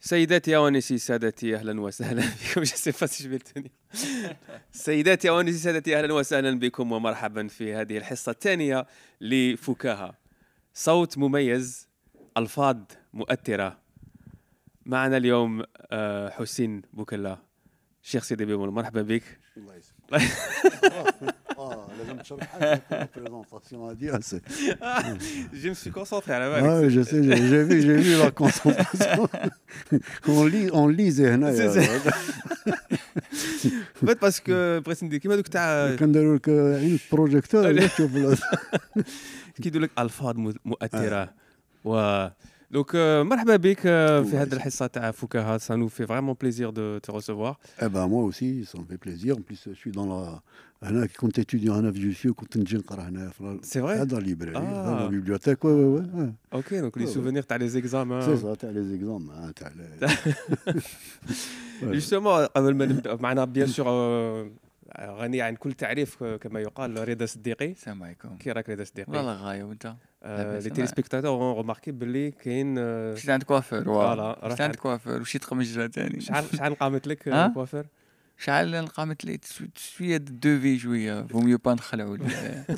سيداتي وانسي سادتي أهلا وسهلا بكم. سيداتي وانسي سادتي أهلا وسهلا بكم ومرحبا في هذه الحصة الثانية لفكاهة. صوت مميز ألفاظ مؤثرة. معنا اليوم آه، حسين بوكلا. شيخ سيدي بيمول مرحبا بك. الله يسلمك. اه لازم تشرح البريزونطاسيون هذه جو مسي كونسونتري على اه بالك جو سي جي في جي في لا كونسونطاسيون اون لي اون ليزي هنايا فيت باسكو بغيت ندير كيما دوك تاع كنديروا لك عين البروجيكتور تشوف كيديروا لك الفاظ م- مؤثره و دونك آه، مرحبا بك آه، في الله هذه يسلمك. الحصه تاع فكاهه سا نو في فريمون بليزير دو te recevoir Eh ben moi aussi, ça me fait plaisir. En plus, je suis dans la... هنا كي كنت étudiant هنا في جوسيو كنت نجي نقرا هنا في ال- سي فري هذا الليبراري آه. هذا البيبليوتيك وي وي وي اوكي دونك لي Ouais, ouais. سوفونير تاع لي زيكزامان سي سا تاع لي زيكزام تاع ال- جوستومون قبل ما نبدا معنا بيان سور آه، غني عن كل تعريف آه، كما يقال رضا صديقي. السلام عليكم. كي راك رضا صديقي؟ والله غاية وأنت؟ لاباس لي أنا. تيليسبيكتاتور اون روماركي باللي كاين آه، مشيت عند كوافير فوالا، مشيت عند كوافير ومشيت قمجرة تاني. شحال شحال قامت لك؟ آه، كوافير شحال قامت لي؟ تسو- شوية دو في شوية. فو ميو با نخلعوا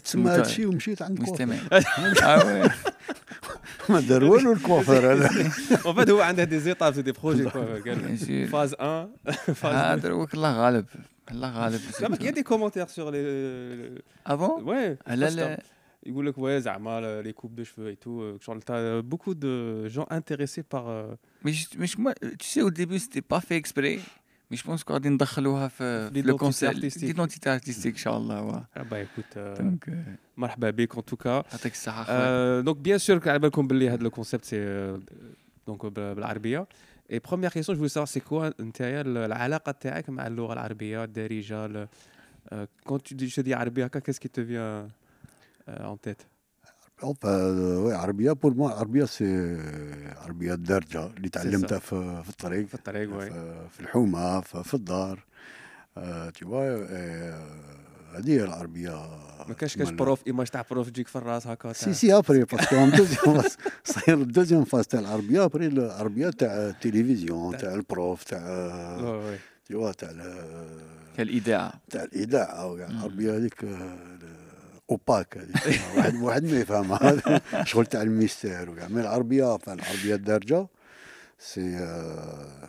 تسمى هذا الشيء ومشيت عند كوافير وي. ما دار والو الكوافير هذا. اون فات هو عنده دي زيتاب دي بروجي كوافير قال فاز 1 فاز هذا دروك الله غالب الله غالب. لا ما كاين دي كومونتير سور لي افون وي لا لا يقول لك ouais زعما لي كوب دو شفو اي تو شغل t'as beaucoup de gens intéressés par euh, مش مش ما tu sais au début c'était pas fait exprès mais je pense qu'غادي ندخلوها في في L'identité لو كونسيبت artistique. ليدونتيتي ارتستيك ان شاء الله واه ah bah écoute euh, دونك مرحبا بك en tout cas يعطيك الصحة خويا Euh, donc bien sûr على بالكم باللي هذا لو كونسيبت سي دونك بالعربيه اي بروميير كيسيون جو سافوار سي كوا نتايا العلاقه تاعك مع اللغة العربيه الدارجه كون tu dis je dis عربيه هكا qu'est-ce qui te vient euh, en tête? اوبا عربيه بور موا عربيه سي عربيه الدارجه اللي تعلمتها في, في الطريق في الطريق في, في الحومه في, في الدار tu vois آه، هذه هي العربية ما كاش كاش بروف إيماج تاع بروف تجيك في الراس هكا سي سي أبري باسكو دوزيام فاز صاير الدوزيام فاز تاع العربية أبري العربية تاع التلفزيون تاع البروف تاع vois تاع ال- كالإذاعة تاع الاذاعه مم. العربية هذيك آه، اوباك هذيك. واحد واحد ما يفهمها. هذا شغل تاع الميستير وكاع. مي العربية العربيه الدارجة سي آه،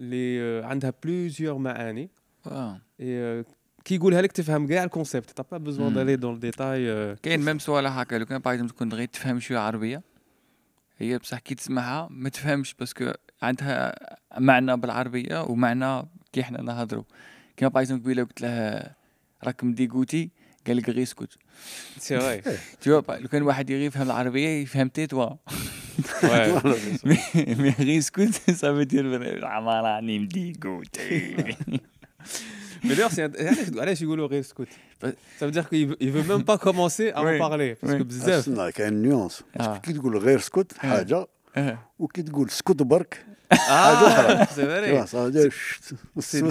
اللي عندها بلوزيور معاني. اي كي يقولها لك تفهم كاع الكونسيبت تا با بوزوان مم. دالي دون الديتاي كاين ميم صوالح هكا. لو كان باغ تكون غير تفهم شوية عربية هي بصح كي تسمعها ما تفهمش باسكو عندها معنى بالعربية ومعنى كي حنا نهضروا كيما باغ قبيلة قلت له راك مديكوتي قال جالجري يسكت tu vois لو كان واحد يغير يفهم العربيه يفهم تيتوا مي غير اسكت سا فو دير العماره مدي كوت Mais d'ailleurs, c'est علاش يقولوا غير سكوت Ça veut dire qu'il ne veut même pas commencer à en parler. Parce que بزاف. Il y a une nuance. Parce que كي تقول scout, Haja, ou qui تقول سكوت scout bark, Haja. C'est vrai. Ça veut dire. C'est.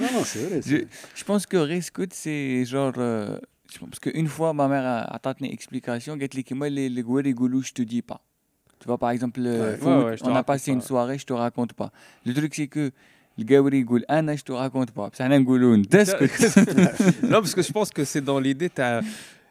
Non, non, c'est vrai. Je, je pense que Rescout, c'est genre. euh, je pense que une fois, ma mère a, a donné une explication. قالت لي كيما les les gouvernements يقولوا je te dis pas. Tu vois, par exemple, le Ouais, foot, ouais, ouais, je te on a raconte passé une pas. soirée, je te raconte pas. Le truc, c'est que القاوري يقول انا je te raconte pas بصح حنا نقولوا انت اسكت non parce que je pense que c'est dans l'idée تاع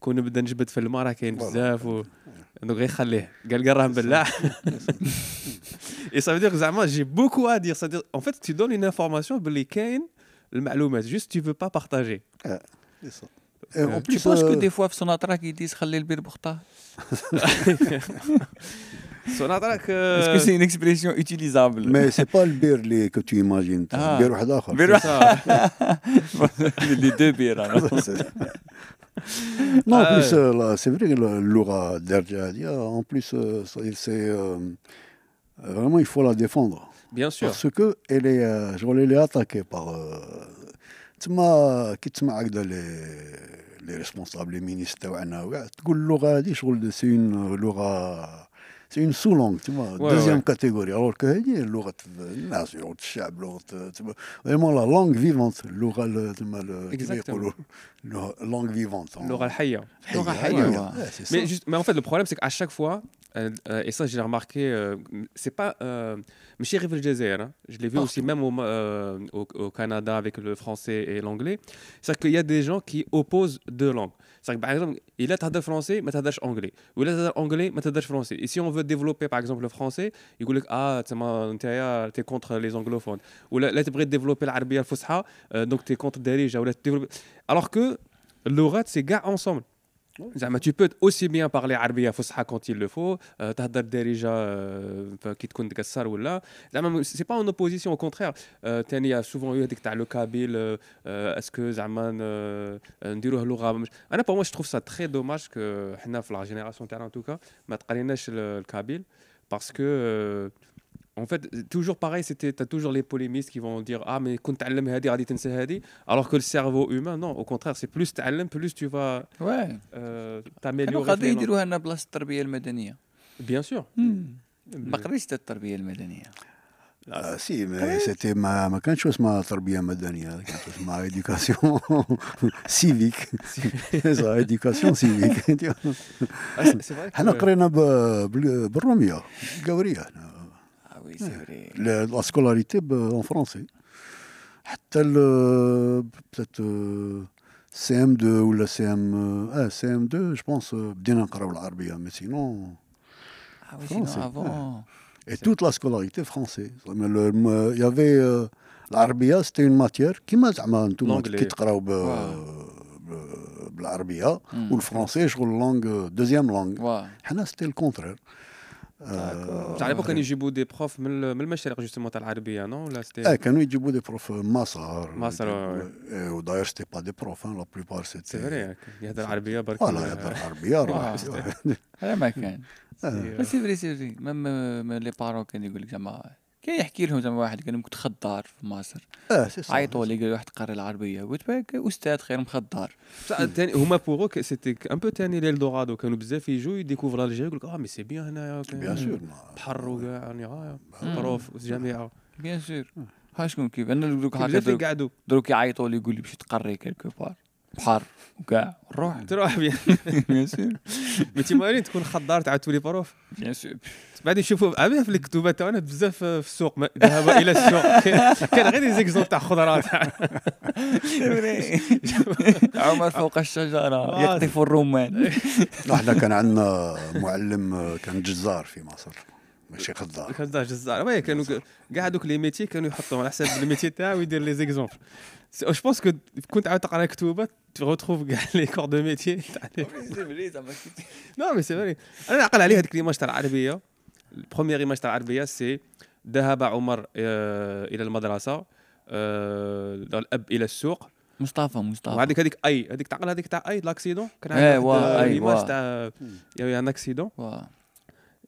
كون نبدا نجبد في الماء راه كاين Voilà. بزاف و دونك غير خليه قال قال راه مبلع اي سا dire زعما جي بوكو ا دير سا dire en fait tu donnes une information باللي كاين المعلومات juste tu veux pas partager C'est ça. Et en Tu plus, penses que euh, des fois في سوناترا كيديز خلي البير بخطاه سوناتراك Est-ce que c'est une expression utilisable mais c'est pas le beer les- que tu imagines. C'est Ah. un beer واحد آخر. بير C'est les deux بير alors. non, en plus, ah euh, là, c'est vrai que Laura Derjadia, euh, en plus, euh, c'est euh, vraiment, il faut la défendre. Bien sûr. Parce que elle est, euh, genre, elle est attaquée par. Euh, tu m'as les responsables, les ministres, c'est une Laura c'est une sous-langue, tu vois, deuxième catégorie. Alors que eh, l'autre, vraiment la langue vivante, l'oral, euh, tu vois, la langue vivante. Hein. Mais, juste, mais en fait, le problème, c'est qu'à chaque fois, euh, euh, et ça, j'ai remarqué, c'est pas. Monsieur hein, je l'ai vu aussi même au, au, Canada avec le français et l'anglais. C'est-à-dire qu'il y a des gens qui opposent deux langues. Par exemple, il a t'as français, mais t'as anglais. Ou il a anglais, mais t'as français. Et si on veut développer, par exemple, le français, il dit Ah, tu es contre les anglophones. Ou là, là tu voudrais développer l'arabe al-fusha, euh, donc tu es contre Darija. Là, Alors que l'orat, c'est gars ensemble. زعما tu peux aussi bien parler عربيه فصحى quand il le faut euh, تهضر دارجه euh, كي تكون تكسر ولا زعما سي با اون اوبوزيسيون او كونترير ثاني سوفون يو هذيك تاع لو كابيل اسكو زعما ن- نديروه لغه مش انا بور موا جو تروف سا تري دوماج كو حنا في لا جينيراسيون تاعنا ان توكا ما تقريناش ال- الكابيل باسكو En fait, toujours pareil, c'était t'as toujours les polémistes qui vont dire ah mais كنت تعلم هذه غادي تنسى هذه alors que le cerveau humain non au contraire c'est plus تعلم plus tu vas Ouais. euh, كانوا t'améliorer غادي في les langues. يديروها لنا بلاصه التربيه المدنيه bien sûr ما قريتش حتى التربيه المدنيه آه سي مي سيتي ما ما كانش اسمها تربيه مدنيه كانت اسمها ايديوكاسيون سيفيك سا ايديوكاسيون سيفيك Ah, c'est c'est vrai que حنا قرينا ب- بال- بالروميه القوريه حنا oui, c'est vrai. La, la scolarité bah, en français. Tel, euh, peut-être euh, CM2 ou la CM, euh, ah, CM2, je pense, euh, mais sinon. Ah oui, français, sinon avant. Ouais. Et toute la scolarité française. Il y avait. Euh, l'arabia, c'était une matière qui m'a dit l'arabia ben, ben, hmm. ou le français, je la langue, deuxième langue. Wow. C'était le contraire. بصح على بالك كانوا يجيبوا دي بروف من ال- من المشارق جوستومون تاع العربية نو؟ ولا آه سيتي كانوا يجيبوا دي بروف ماسار، ouais. وداير سيتي با دي بروف لا بلوبار سي سيتي فري يهضر عربيه برك. فوالا يهضر عربية راه هذا ما كان. آه. بس سي فري سي فري ميم لي بارون كانوا يقول لك زعما كان يحكي لهم زعما واحد كان كنت خضار في مصر. آه سي صا. عيطوا لي قالوا واحد قري العربية. قلت بالك أستاذ خير من خضار بصح تاني هما بوغو سيتي ان بو تاني ليلدورادو كانوا بزاف يجوا يديكوفر الجيري يقول لك آه مي سي بيان هنايا بيان سور ما- بحر وكاع راني آه، مم. بروف جامعه بيان سور ها شكون كيف؟ أنا دوك هكا دروك- يعيطوا لي يقول لي باش تقري كيلكو بار بحر. وكاع نروح تروح بيان سور مي تيمارين تكون خضار تعاود تولي بروف. بيان سور بعد يشوفوا عامل في الكتوبة تاعنا بزاف في السوق. ذهب إلى السوق. كان- غير دي زيكزومبل تاع. خضرات عمر فوق الشجرة. يقطف الرمان. إحنا كان عندنا معلم كان جزار في مصر. ماشي خضار. كان جزار. كانوا كاع دوك لي ميتي كانوا يحطهم على حساب الميتي تاعو ويدير لي زيكزومبل Je pense que quand tu as à Ktouba, tu retrouves les corps de métier. non, mais c'est vrai. أنا نعقل عليه هذيك ليماج تاع العربيه البروميير ايماج تاع العربيه سي ذهب عمر إلى المدرسة الاب إلى السوق مصطفى مصطفى وهذيك هذيك اي هذيك تعقل هذيك تاع اي لاكسيدون كان ايوا ايوا تاع يا ان اكسيدون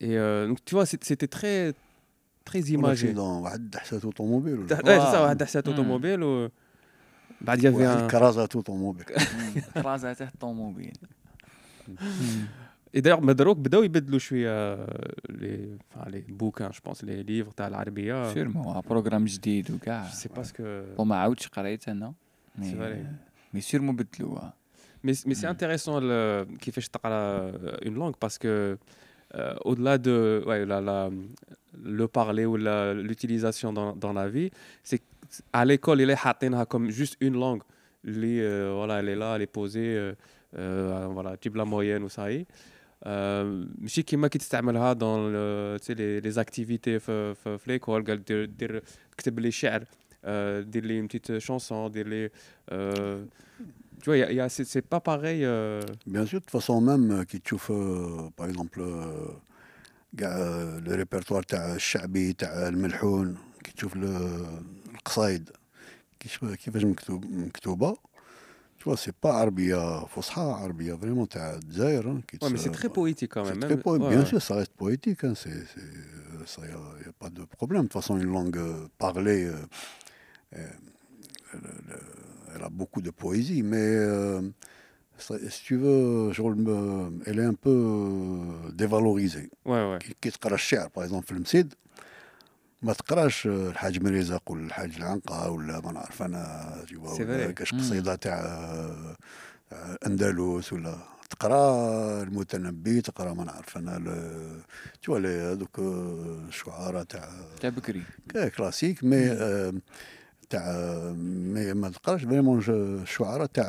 Et euh, donc, tu vois, c'était très, très imagé. Dans Dahsat Automobile. C'est ça, Dahsat mm. Automobile. بعد il y avait واحد un... كرازات اوتوموبيل كرازه تحت الطوموبيل Et d'ailleurs, مدروك بداو يبدلوا شويه لي enfin, les bouquins, je pense, les livres تاع العربيه. سير ما هو بروغرام جديد وكاع Je sais pas ce que... وما عاودش قريت انا C'est vrai. مي سير مو بدلوها Mais, mais c'est Hmm. intéressant le, كيفاش تقرا une langue parce que euh, au-delà de ouais, la, la, le parler ou la- l'utilisation dans, dans la vie, c'est que à l'école, il est حاطينها comme juste une langue. اللي euh, voilà, elle est là, elle est posée. euh, euh, voilà تجيب la moyenne وصاي آه، ماشي كيما كي تستعملها دون لي لي زاكتيفيتي في في في ليكول قال دير دير كتب لي شعر آه، دير لي بتيت شونسون دير لي آه، tu vois, y a, y a, c'est, c'est pas pareil. euh, Bien sûr, de toute façon, même euh, qui تشوف euh, par exemple euh, كاع لو ريبرتوار تاع الشعبي تاع الملحون كي تشوف ال- القصايد كيش- كيفاش مكتوب مكتوبه tu vois c'est pas عربيه فصحى عربيه فريمون تاع الجزائر hein, qui Ouais, mais se- c'est très poétique quand c'est même. très même- poé- ouais, bien ouais. sûr, ça reste poétique. Hein, c'est, c'est- euh, ça, y a, y a pas de problème. De toute façon, une langue euh, parlée, euh, euh, elle, elle- elle a beaucoup de poésie, mais euh, ça- si tu veux, genre, euh, elle est un peu euh, dévalorisée. Ouais, ouais. كي كي تقرا الشعر باغ اكزومبل في المسيد ما تقراش الحاج مريزق ولا الحاج العنقه ولا ما نعرف أنا. كاش. قصيده تاع آه، أندلس ولا تقرا المتنبي تقرا ما نعرف أنا ال- تشوا لي هذوك آه، الشعراء تاع تاع بكري كلاسيك مي آه، تاع مي ما تقراش فريمون ج- الشعراء تاع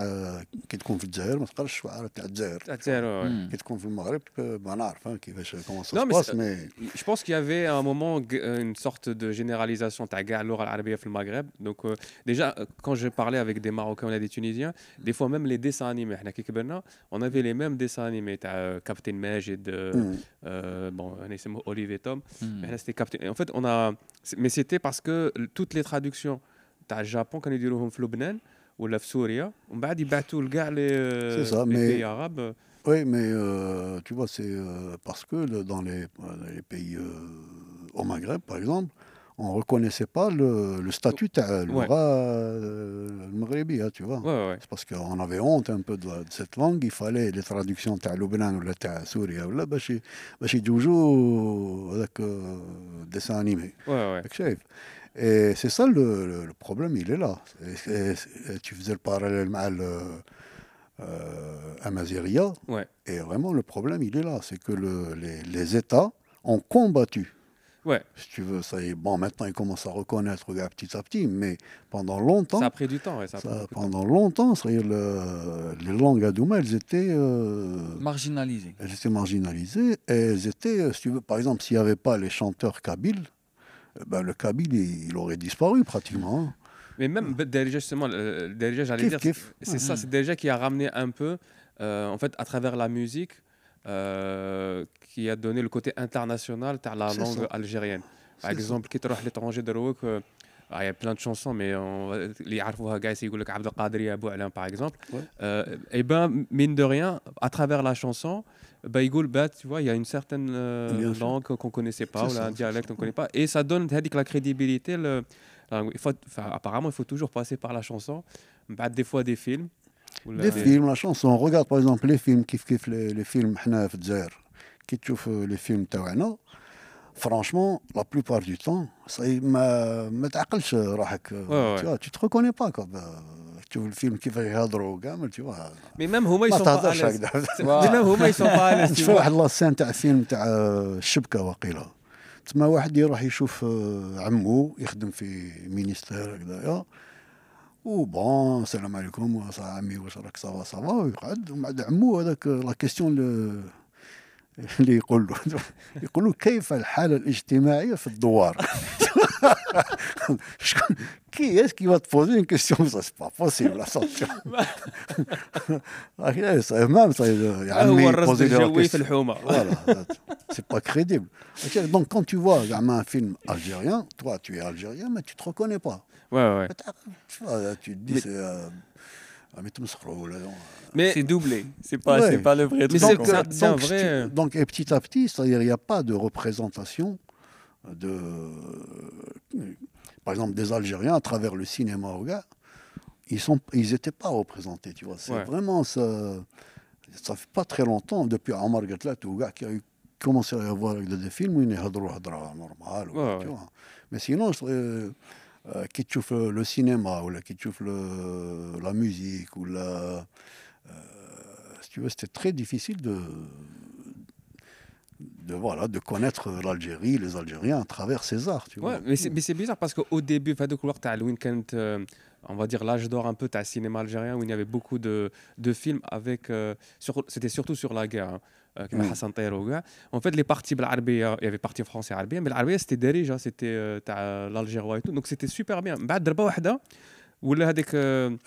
كي تكون في الجزائر ما تقراش الشعراء تاع الجزائر Ah, tiens, ouais, ouais. مم. كي تكون في المغرب آه، ما نعرف آه، كيفاش كومون Non, سا mais باس c'est- مي Je pense qu'il y avait à un moment g- euh, une sorte de généralisation تاع كاع اللغه العربيه في المغرب. Donc euh, déjà euh, quand j'ai parlé avec des Marocains ou des Tunisiens, des fois même les dessins animés, حنا كي كبرنا, on avait les mêmes dessins animés تاع Captain Majid, euh, مم. euh, bon, انا اسمه Olivier Tom. مم. Mais là, c'était Captain. Et en fait, on a. c'est- Mais c'était parce que l- toutes les traductions تاع الجابون كانوا يديروهم في لبنان ولا في سوريا ومن بعد يبعثوا لكاع les, C'est ça, les mais- pays arabes. Oui, mais euh, tu vois, c'est euh, parce que le- dans les, euh, les pays euh, au Maghreb, par exemple, on ne reconnaissait pas le, le statut de Ouais. Maghrébi, tu vois. Ouais, ouais. C'est parce qu'on avait honte un peu de, la- de cette langue, il fallait les traductions de Lubnan ou de Syrie, ou là, باش ي- باش يجوجوا هذاك euh, dessin animé. Ouais, ouais. Et c'est ça le, le, problème, il est là. Et, et, et tu faisais le parallèle euh, euh, à Mazeria. Ouais. Et vraiment, le problème, il est là. C'est que le, les, les, États ont combattu. Ouais. Si tu veux, ça est, bon, maintenant ils commencent à reconnaître petit à petit, mais pendant longtemps. Ça a pris du temps, ouais, ça, a pris Pendant longtemps, ça est, le, les langues adouma, elles étaient. Euh, marginalisées. Elles étaient marginalisées. Et elles étaient, euh, si tu veux, par exemple, s'il n'y avait pas les chanteurs kabyles, ben, le kabyle, il, il aurait disparu pratiquement. Mais même. Ben Derija, justement, euh, Derija, j'allais dire, c'est- ça, c'est Derija qui a ramené un peu, euh, en fait, à travers la musique, euh, qui a donné le côté international à la langue ça. algérienne. Par exemple, qui à l'étranger de Rouk, euh, il y a plein de chansons, mais on, les par exemple. Ouais. Euh, et ben, mine de rien, à travers la chanson, bah, bah, il y a une certaine euh, langue qu'on ne connaissait pas, ou un dialecte qu'on ne connaît pas. Et ça donne la crédibilité. Le, la, il faut, apparemment, il faut toujours passer par la chanson, bah, des fois des films. Les films, la chanson. Regarde par exemple les films, qui les, les films, qui euh, les films, فرانشمون لا بلوبار دو تون ما ما تعقلش روحك تي تي تريكوني با quoi. تشوف الفيلم كيفاش يهضروا كامل تي واه مي ميم هما يسون با مي ميم هما يسون با شوف واحد لاسين تاع فيلم تاع الشبكه وقيله تما واحد يروح يشوف عمو يخدم في مينيستير هكذايا و بون السلام عليكم عمي واش راك صافا صافا ويقعد ومن بعد عمو هذاك لا كيستيون اللي يقولوا يقولوا كيف الحالة الاجتماعية في الدوار؟ شكون؟ كي اش كي تبوزي اون كيستيون سي با بوسيبل مام يا عمي بوزي جوي في الحومة. سي با كريديبل دونك كون تو فوا زعما فيلم الجيريان توا تو الجيريان ما تو تخوكوني با Ah, euh, mais c'est doublé, c'est pas, ouais. pas le vrai. Donc, vrai... et petit à petit, il n'y a pas de représentation de, euh, par exemple, des Algériens à travers le cinéma. Ils sont, ils n'étaient pas représentés, tu vois. C'est vraiment ça. Ça fait pas très longtemps depuis Omar Gatlat qui a commencé à y avoir des films où il y a normal, ouais, tu vois. Mais sinon, euh, qui touche le cinéma ou là, qui la musique ou la, euh, si tu veux, c'était très difficile de, de voilà de connaître l'Algérie, les Algériens à travers ces arts. Tu vois. Mais c'est bizarre parce qu'au début, Fadoukoulor Talouin, quand euh, on va dire l'âge d'or un peu, t'as cinéma algérien où il y avait beaucoup de, de films avec c'était surtout sur la guerre. Hein. euh, كيما Mm. حسن طير وكاع en fait les parties بالعربيه il y avait partie français عربيه mais العربيه c'était دارجه c'était euh, تاع l'algérois et tout donc c'était super bien من بعد ضربه واحده ولا هذيك euh,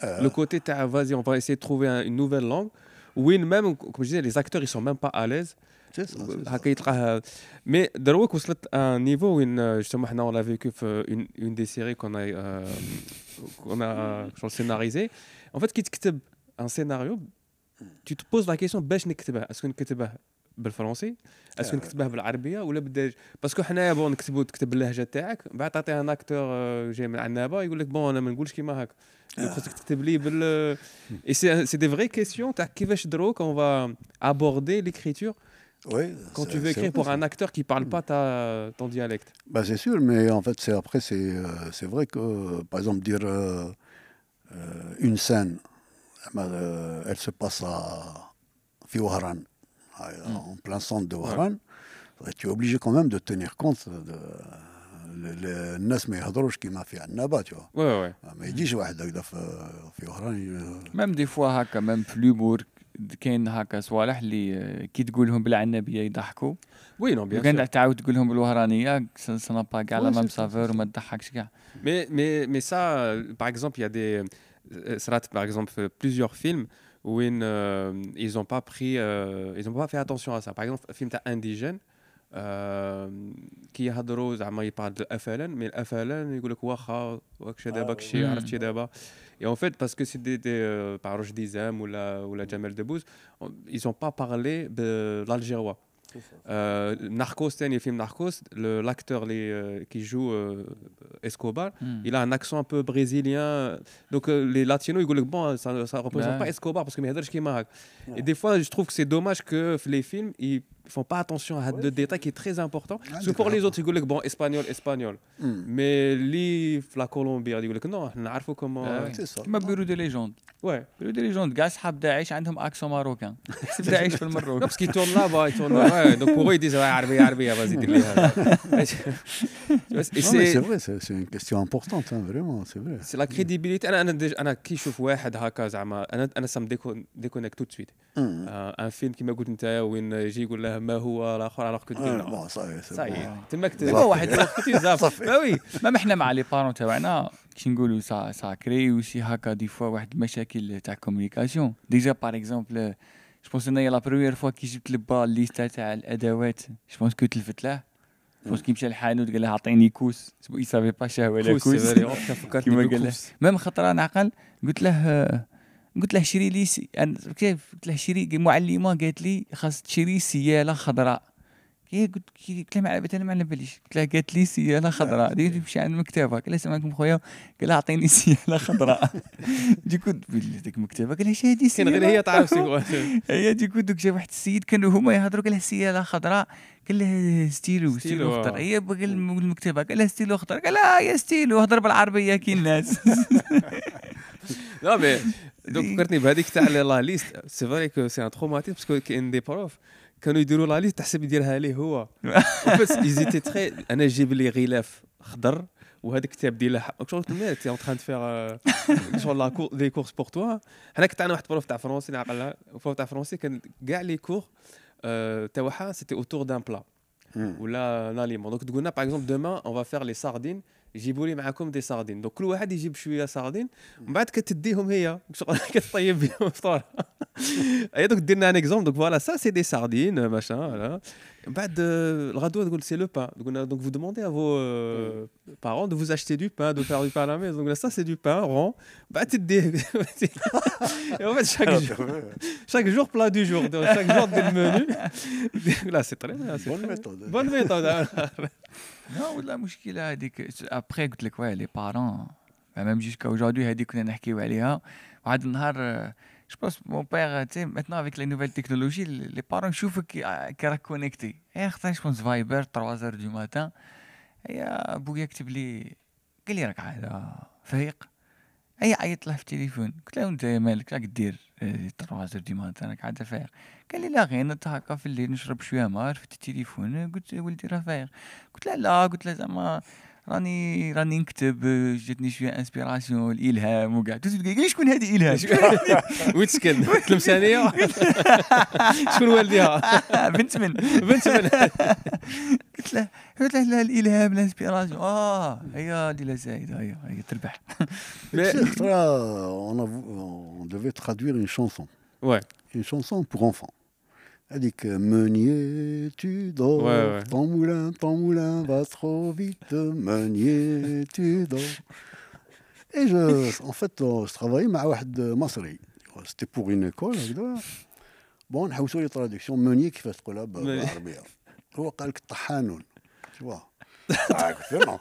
Euh, le côté تاع vas-y on va essayer de trouver un- une nouvelle langue وين même comme je disais les acteurs ils sont même pas à l'aise c'est ça. c'est ça. هكا يتلقاه مي دروك وصلت ان نيفو وين جوستومون حنا on l'a vécu في une, une des séries qu'on a euh, qu'on a genre scénarisé en fait كي تكتب ان سيناريو tu te poses la question باش نكتبه اسكو نكتبه بالفرنسي اسكو آه. نكتبه بالعربيه ولا بالدارج باسكو حنايا بون نكتبو تكتب اللهجه تاعك بعد تعطيها ان اكتور جاي من عنابه يقول لك بون انا ما نقولش كيما هكا آه. خاصك تكتب لي بال et c'est c'est des vraies questions تاع كيفاش دروك on va aborder l'écriture Oui, quand c'est- tu veux c'est écrire vrai, pour ça. un acteur qui parle pas ta, ton dialecte. Bah, c'est sûr, mais en fait, c'est après, c'est euh, c'est vrai que, euh, par exemple, dire euh, euh, une scène, euh, elle se passe à Fiouharan, en plein centre de Ouaran, tu es obligé quand même de tenir compte de le- le- الناس ما يهضروش كيما في عنابه tu vois Ouais, ouais, ouais. ما يجيش واحد هكذا في في وهران ي- ميم دي فوا هكا ميم في لومور كاين هكا صوالح اللي آه، كي تقولهم بالعنابيه يضحكوا Oui, non, bien sûr. وكان تعاود تقولهم بالوهرانيه سنا با كاع لا Ouais, ميم c'est ça, سافور c'est وما تضحكش كاع Mais, mais, mais ça, euh, par exemple, il y a des. euh, Srat, par exemple, fait plusieurs films où ils, euh, ils n'ont pas pris. euh, ils ont pas fait attention à ça. Par exemple, un film t'as indigène. آه، كي يهضروا زعما يبارل دو افلان مي الافلان يقول لك واخا واكش دابا آه، كشي مم. عرفتي دابا Et en fait, parce que c'est des, des euh, par Roche Dizem ou la, ou la Jamel Debbouze, on- ils n'ont pas parlé de l'algérois. Euh, Narcos, le film Narcos, l'acteur euh, qui joue euh, Escobar, hmm. il a un accent un peu brésilien. Donc euh, les latinos, ils disent bon, hein, ça ne représente ben. pas Escobar parce que mais Et des fois, je trouve que c'est dommage que les films, ils font pas attention à ce détail qui est très important. Parce que pour les autres, ils disent bon, espagnol, espagnol. Hmm. Mais li, la Colombie, ils disent non, on a comment. Ah euh, ouais. c'est ça كما بيرو دي ليجوند Ouais. بيرو دي ليجوند كاع صحاب داعش عندهم اكسون ماروكان حسب داعش في Non, المروك parce qu'ils tournent là-bas, ils tournent là. Ouais, donc pour eux, ils disent ouais, Arabie, Arabie, vas-y, dis-le. Et Non, mais c'est c'est vrai c'est c'est une question importante hein, vraiment c'est vrai c'est la crédibilité. انا انا ديج- انا كي نشوف واحد هكا زعما انا انا سام ديكونيكت تو سويت Hmm. ان فيلم كيما قلت انت وين يجي يقول له ما هو الآخر que Ouais, تقول صاي bon. تماك ت- هو واحد صافي با وي ما إحنا مع لي بارون تاعنا كي نقولوا سا سا كري اوسي هكا دي فوا واحد المشاكل تاع كومونيكاسيون ديجا باغ اكزومبل جو بونس انايا لا بروميير فوا كي جبت لبا الليستا تاع الأدوات. جو بونس كو تلفت له. بونس كي مشى للحانوت قال له أعطيني كوس. اي سافي با شاه ولا كوس كيما قال له. ميم خطرة نعقل. قلت له قلت له شري لي سي... أنا كيف؟ قلت له شري معلمة قالت لي خاص تشري سيالة خضراء. كي قلت كي قلت لها ما على ما على باليش قلت لها قالت لي سيالة خضراء. تمشي عند المكتبه قال لها عليكم خويا؟ قال لها أعطيني سيالة خضراء. دي كنت ديك المكتبه قال لها اش هادي كاين غير هي تعرف سي هي دي كنت جا واحد السيد كانوا هما يهضروا قال لها سيالة خضراء. قال له ستيلو ستيلو، ستيلو آه. خضر هي قال المكتبة. قال لها ستيلو خضر قال لها يا ستيلو هضر بالعربية كي الناس. mais donc, فكرتني بهذيك تاع لا ليست سي فري كو سي ان تروماتيزم باسكو كاين دي بروف كانوا يديروا لا ليست تحسب يديرها ليه هو en fait ils étaient très انا نجيب لي غلاف خضر وهذا الكتاب ديال شغل تما تي اون تران فيغ شغل لا كور دي كورس بور توا حنا كنت عندنا واحد بروف تاع فرونسي نعقلها بروف تاع فرونسي كان كاع لي كور تاعها سيتي اوتور دان بلا Hmm. ولا ان اليمون دونك تقولنا باغ اكزومبل دومان اون فا فير لي ساردين جيبوا لي معاكم دي ساردين دونك كل واحد يجيب شوية ساردين ومن بعد كتديهم هي. شغل كطيب بهم فطور أي دوك ديرنا ان اكزومبل دونك فوالا سا سي دي ساردين من بعد آه، الغدوه تقول سي لو بان قلنا دونك فو دوموندي ا فو بارون دو فوز اشتي دو بان دو فير دو بان لا ميزون دونك سا سي دو بان رون بعد تديه Et en fait, chaque Ah, jour, c'est vrai. chaque jour plat du jour. Donc, chaque jour des menus. Là, c'est très bien. c'est Bonne très bien. méthode. Bonne méthode. hein. لا ولا مشكله هذيك ابخي قلت لك واه لي بارون ميم جوسكا اوجوردي هذيك كنا نحكيو عليها واحد النهار je pense mon père tu sais maintenant avec les nouvelles technologies les parents je trouve qui راك كونيكتي et أختي je pense Viber 3 heures du matin. يا بويا كتب لي قال لي راك هذا فايق اي عيط له في التليفون قلت له انت مالك راك دير 3 heures du matin راك عاد فايق قال لي لا غير نط هكا في الليل نشرب شوية ما رفدت التليفون قلت ولدي راه فايق قلت له لا قلت له زعما راني راني نكتب جاتني شوية انسبيراسيون الإلهام وكاع. قلت له شكون هذه إلهام؟ وين تسكن تلمسانيه شكون والديها؟ بنت من. بنت من. قلت له قلت له لا الإلهام الانسبيراسيون آه هي ليلى زايده هي هي تربح. On devait traduire une chanson. Ouais. Une chanson pour enfants. Elle dit que Meunier, tu dors, Ouais, ouais. ton moulin, ton moulin va trop vite, Meunier, tu dors. Et je, en fait, je travaillais مع واحد مصري. C'était pour une école. هكذا. Bon, نحوسوا لي traduction Meunier كيفاش تقولها ب- بالعربية. هو قال لك طحانون. Tu vois. Ah, قلت له non.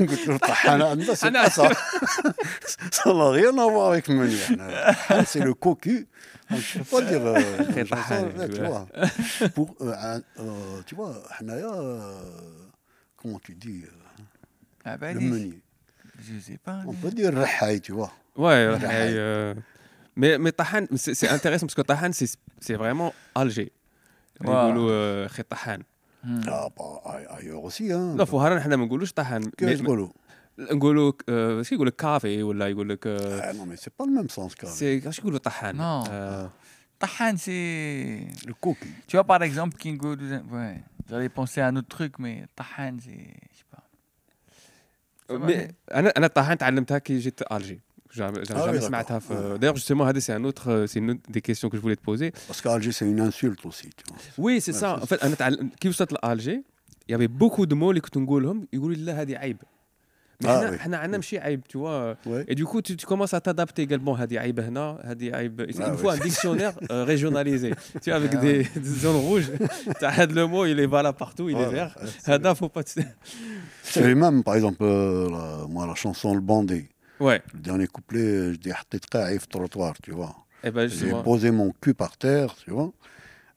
قلت له طحانة عندنا c'est pas ça. Ça n'a rien à voir avec Meunier. حنا. C'est le cocu. Donc, je ne peux pas dire. euh, Très chanson, طحان, là, tu ouais. vois. Pour, euh, un- euh, tu vois, حنايا, euh, comment tu dis euh, le عباليش meunier. جو سي با On peut dire رحاي, tu vois. Ouais, Ouais. ouais, euh, mais, mais Tahan, c'est c'est intéressant parce que Tahan, c'est c'est vraiment Alger. Ouais. يقولوا آه، خي طحان Ah, bah, ailleurs- ailleurs aussi, hein. لا في وهران حنا ما نقولوش طحان كيفاش مي- تقولوا نقولوا آه، شو يقول لك كافي ولا يقول لك آه، Ah, Non, mais c'est pas le même sens, quand même. سي شو يقولوا طحان Non. آه، طحان سي Le cocu. Tu vois, par exemple, qui Ouais, j'allais penser à un autre truc, mais Tahan, c'est. Je sais pas. Ça va, مي- mais- انا انا الطحان تعلمتها كي جيت الجي جامي Ah oui, جامي d'accord. سمعتها في Ouais. d'ailleurs justement هذا c'est un autre c'est une autre des questions que je voulais te poser Parce qu'Alger, c'est une insulte aussi, tu vois. وي سي Ouais, سا c'est en fait انا تعلم كي وصلت لالجي يافي بوكو دو مو اللي كنت نقولهم يقولوا لي لا هذه عيب مي آه حنا وي. حنا عندنا ماشي عيب tu vois Ouais. Et du coup, tu, tu commences à t'adapter également à des عيب هنا, à des عيب. Il Ah me ouais. faut un dictionnaire euh, régionalisé. Tu vois, avec Ah des, des zones rouges. T'as le mot, il est valable partout, il est Ouais, vert. ouais, c'est- Hada, faut pas. te- C'est même, par exemple, euh, la- moi, la chanson Le Bandé. Ouais. Le dernier couplet, je dis حطيت قاعي في التروطوار, tu vois. Et ben J'ai justement. posé mon cul par terre, tu vois.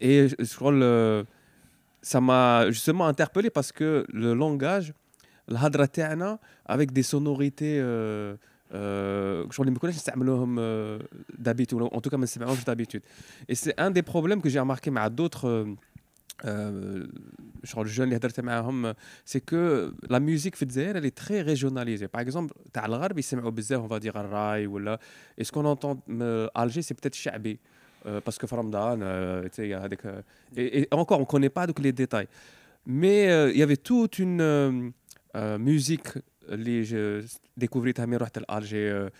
et je je crois le ça m'a justement interpellé parce que le langage الهضره تاعنا avec des sonorités euh, euh, شغل اللي ما كناش نستعملوهم euh, d'habitude ou en tout cas ما نسمعوهمش d'habitude et c'est un des problèmes que j'ai remarqué مع d'autres euh, euh, genre le jeune اللي هدرت معاهم c'est que la musique في الجزائر elle est très régionalisée par exemple تاع الغرب يسمعوا بزاف on va dire الراي ولا et ce qu'on entend euh, Alger c'est peut-être شعبي euh, parce que في رمضان euh, tu sais il y a هذيك euh, et, et encore on connaît pas donc les détails mais euh, il y avait toute une euh, euh, musique اللي je découvريتها ملي رحت لالجي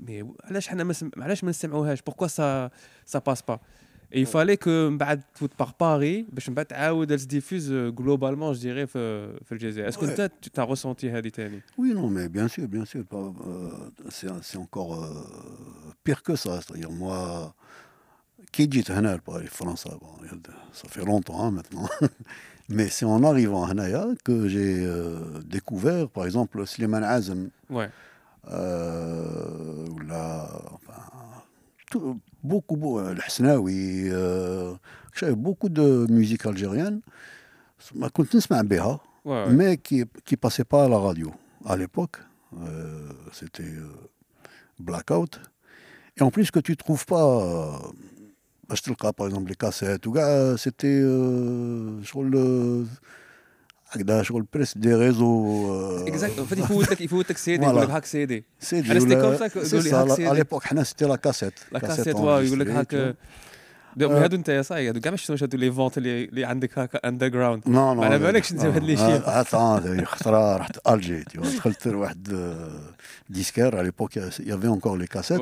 مي علاش حنا ما سم- علاش ما نسمعوهاش pourquoi ça ça passe pas et il fallait que من بعد تفوت باغ باري باش من بعد تعاود تديفوز جلوبالمون je dirais في في الجزائر اسكو Ouais. انت tu as ressenti هذه ثاني Oui, non, mais bien sûr, bien sûr. pas- euh, c'est c'est encore euh, pire que ça. C'est-à-dire, moi, qui dit هنا لباري فرنسا bon, il y a- ça fait longtemps hein, maintenant. mais c'est en arrivant à Hanaya que j'ai euh, découvert, par exemple, Slimane Azem, ouais euh, ou la, enfin, beaucoup, beaucoup, euh, euh, beaucoup de musique algérienne, ma ouais, ouais. mais qui ne passait pas à la radio. À l'époque, euh, c'était Blackout. Et en plus, que tu ne trouves pas, je te le cas par exemple, les cassettes, ou c'était sur le. هكذا شغل بريس دي ريزو اكزاكت آه، يفوتك يفوتك سيدي يقول لك هاك سيدي. سيدي يقول لك هاك سيدي. ليبوك حنا ستي لا كاسيت لا كاسيت واو يقول لك هاك. آه. هادو أنت يا صاي هادو كاع ما شفتوش هادو لي فونت اللي, عندك هكا اندر جراوند نو نو على بالكش أنت آه، بهاد لي شي خطره رحت الجي دخلت لواحد ديسكار على ليبوك يافي اونكور لي كاسيت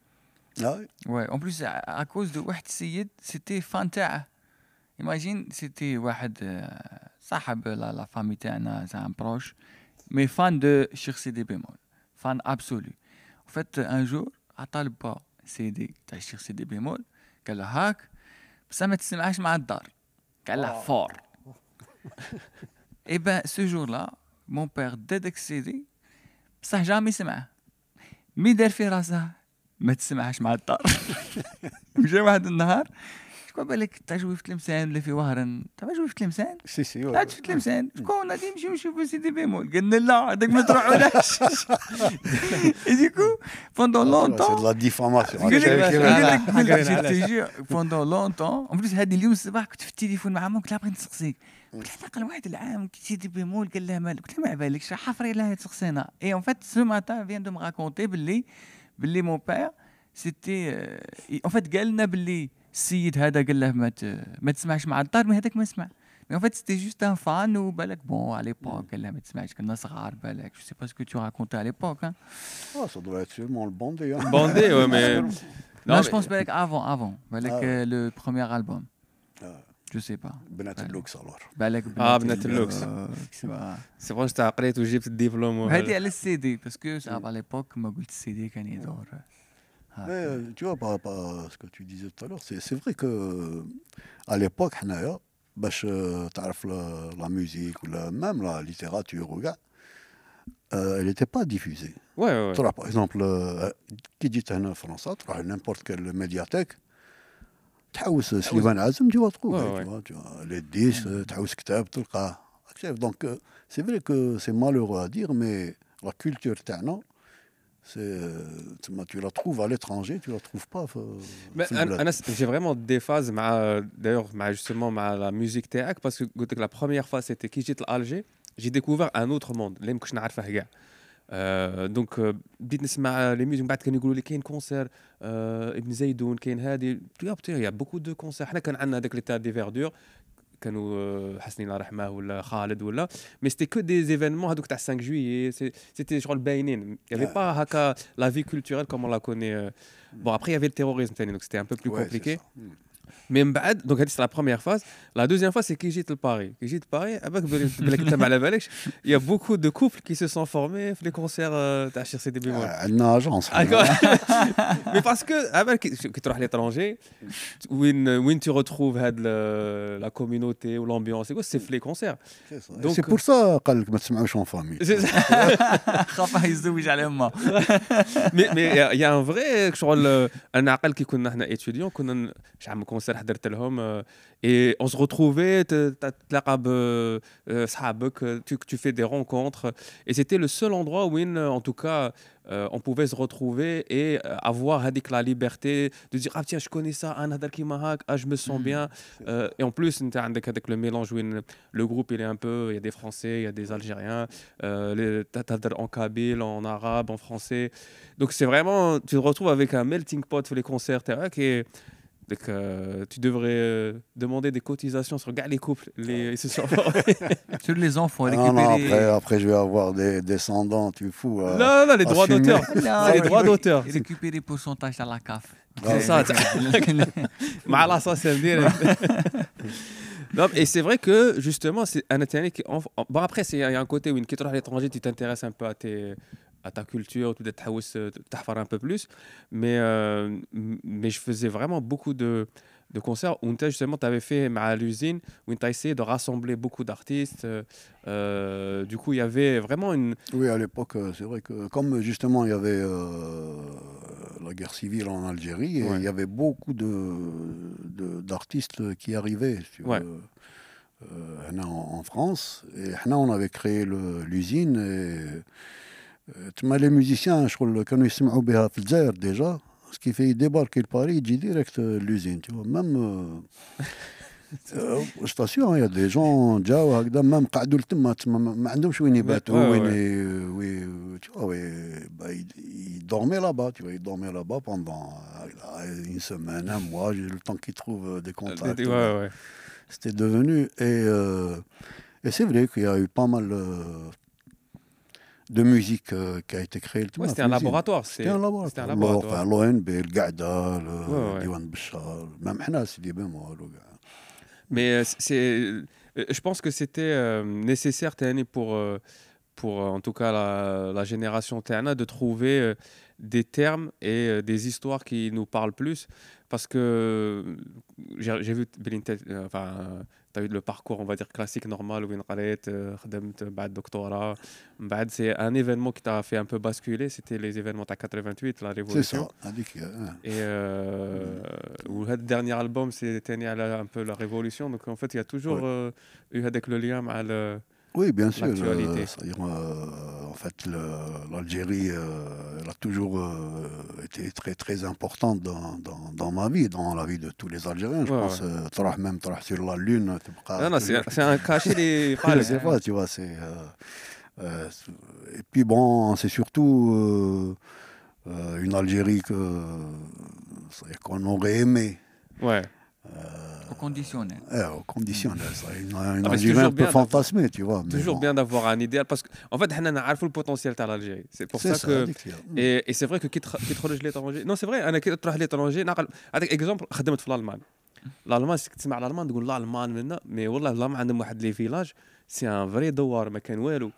آه، Ouais, en plus à, à cause de واحد السيد c'était fan تاعه. Imagine c'était واحد آه، صاحب لا لا فامي تاعنا c'est un proche mais fan de Cheikh Sidi Bémol. Fan absolu. En fait un jour عطى لبا سي دي تاع الشيخ سيدي بيمول قال له هاك بصح ما تسمعش مع الدار قال له فور اي ben ce jour-là mon père دادك السيدي بصح جامي سمعه مي دار في راسه ما تسمعش مع الدار. مشى واحد النهار شكون بالك في تلمسان ولا في وهران؟ تجوي في تلمسان. سي سي في تلمسان. شكون؟ غادي نمشيو نشوفو سيدي بيمول قالنا لا هذاك ما تروحولاش ديكو بوندون سي لونتون لا ديفاماسيون بوندون لونتون ان بليس هذه اليوم الصباح كنت في التليفون مع مامك لا بغيت نسقسيك. قلت له قال واحد العام كي سيدي بيمول قال له مالك؟ قلت له ما على بالكش حفري لا تسقسينا. اي اون فات سو ماتان فيان دو مراكونتي باللي باللي مون بير سيتي اون فات قال لنا باللي السيد هذا قال له ما ت- ما تسمعش مع الدار مي هذاك ما سمع مي اون فات سيتي جوست ان فان وبالك بون على ليبوك قال له ما تسمعش كنا صغار بالك جو سي با سكو تو راكونتي على ليبوك Ah, ça doit être sûrement le bandé. Hein. Bandé, ouais, mais. Non, Non, je mais- pense بالك avant avant بالك Ah ouais. euh, le premier album Ah. je sais pas بنات Ouais. اللوكس alors. بالك آه، بنات اللوكس. اللوكس سي بون تاع قريت وجبت الدبلوم وهذا. هذه على السي دي باسكو صعب على ليبوك ما قلت السي دي كان يدور Mais euh, tu vois, par rapport à ce que tu disais tout à l'heure, c'est c'est vrai que euh, à l'époque, حنايا باش euh, تعرف la, la musique ou la, même la littérature ou كاع, euh, elle n'était pas diffusée. Ouais, ouais, ouais. تروح par exemple euh, كي جيت هنا في فرنسا تروح n'importe quelle médiathèque تحوس سليمان عازم tu vas trouver, Ouais, tu vois, tu vois, les disques, تحوس كتاب تلقاه. Donc euh, c'est vrai que c'est malheureux à dire, mais la culture تاعنا c'est euh, تما tu la trouves à l'étranger, tu la trouves pas في, Mais في انا البلاد. انا س- j'ai vraiment des phases مع d'ailleurs مع justement مع la musique تاعك parce que قلت لك la première fois c'était كي جيت لالجي j'ai découvert un autre monde اللي ما كنتش نعرفه كاع آه دونك آه، بديت نسمع لي ميوزك من بعد كانوا يقولوا لي كاين كونسير آه ابن زيدون كاين هادي يا بوكو دو كونسير حنا كان عندنا هذاك ليتا دي فيردور كانوا آه، حسني الله يرحمه ولا خالد ولا مي سيتي كو دي زيفينمون هذوك تاع 5 جويي سيتي شغل باينين يافي Ah. با هكا لا في كولتوريل كوم لا كوني Bon, après, il y avait le terrorisme, ثاني, donc c'était un peu plus Ouais, c'est compliqué. ça. Mm. Mais بعد, donc c'est la première phase. La deuxième phase, c'est que j'ai le Paris. Que j'ai le Paris, avec بالك انت مع على بالكش, il y a beaucoup de couples qui se sont formés في les concerts euh, تاع الشيخ سيدي بيمول. آه، عندنا اجونس Mais parce que عبالك كي كي تروح l'étranger, وين وين tu retrouves هاد ال- la communauté ou l'ambiance, et quoi, c'est في les concerts. Donc- سي بور سا قال لك ما تسمعوش اون فامي C'est ça. خاف يزوج على امه mais mais il y a- il y a un vrai شغل انا عقل كي كنا احنا étudiants كنا ن- شحال من كونسير حضرت لهم et on se retrouvait ت- ت- تلاقى بصحابك tu, tu fais des rencontres et c'était le seul endroit où in, en tout cas euh, on pouvait se retrouver et euh, avoir هذيك la liberté de dire ah tiens je connais ça انا هذا كيما هاك ah je me sens Mm. bien Euh, et en plus انت عندك هذاك le mélange où le groupe il est un peu il y a des français il y a des algériens euh, les- t'as- t'as en kabyle en arabe en français donc c'est vraiment, tu te retrouves avec un melting pot sur les concerts TAC et donc, euh, tu devrais euh, demander des cotisations sur gars, les couples. Les, ils se sont formés. sur les enfants Non, non, après, après, je vais avoir des descendants, tu es fou. euh. non, non, les droits d'auteur. Non, C'est les droits d'auteur. récupérer pourcentage à la CAF C'est ça. مع la ça direct. Non, et c'est vrai que justement, c'est un Internet qui. Bon, après, c'est- il y a un côté où une quitte à l'étranger, tu t'intéresses un peu à, tes, à ta culture, tu dois euh, un peu plus. Mais, euh, mais je faisais vraiment beaucoup de, de concerts où justement tu avais fait à l'usine, où tu as essayé de rassembler beaucoup d'artistes. Euh, du coup, il y avait vraiment une. Oui, à l'époque, c'est vrai que comme justement il y avait la guerre civile en Algérie, il y avait beaucoup d'artistes de, de, qui arrivaient. En, France, et là, on avait créé l'usine تما les musiciens, شغل كانوا يسمعوا بها في الجزائر déjà. Ce qui fait débarquer le Paris, il dit direct euh, l'usine, tu vois. Même, euh, euh, je t'assure, il y a des gens جاوا هكذا même قعدوا لتما تما ما ما عندهمش وين يباتوا ouais, وين ouais. ي- وي tu vois وي bah, ils, ils dormait là-bas, tu vois, il dormait là-bas pendant euh, une semaine, un mois, j'ai eu le temps qu'il trouve euh, des contacts. Ouais, ouais. C'était devenu. Et, euh, et c'est vrai qu'il y a eu pas mal euh, de musique euh, qui a été créée. Ouais, c'était un laboratoire. C'était un laboratoire. C'était un laboratoire. Enfin, l'ONB, le Gada, le Ouais, ouais. Diwan Bishar, même Hna, c'est des le gars. Mais euh, c'est, euh, je pense que c'était euh, nécessaire Tani, pour, euh, pour euh, en tout cas la, la génération Tana de trouver euh, des termes et euh, des histoires qui nous parlent plus. Parce que euh, j'ai vu euh, enfin, tu as eu le parcours, on va dire, classique, normal, où euh, euh, bah, bah, c'est un événement qui t'a fait un peu basculer, c'était les événements de 88, la révolution. C'est ça, Et euh, le dernier album, c'était un peu la révolution. Donc en fait, il y a toujours ouais. euh, eu avec le lien avec le. Oui, bien sûr. Euh, euh, en fait, l'Algérie, euh, elle a toujours été très très importante dans, dans, ma vie, dans la vie de tous les Algériens. Je ouais, pense, ouais. même sur la lune. Non, non, c'est un cachet des Je sais pas, tu vois. et puis bon, c'est surtout une Algérie qu'on aurait aimé. Ouais. Au conditionnel. eh, au conditionnel. ça, Une, une Ah, mais c'est Algérie toujours un peu bien d'avoir- fantasmée, tu vois. mais Toujours bon. bien d'avoir un idéal parce qu'en fait, on a le potentiel de l'Algérie. C'est pour C'est ça que. هذيك هي. Et, et c'est vrai que qui تخرج l'étranger non c'est vrai انا كي تروح l'étranger نعقل هذاك اكزومبل خدمت في الالمان الالمان تسمع الالمان تقول الالمان منا مي والله الالمان عندهم واحد لي فيلاج سي ان فري دوار ما كان والو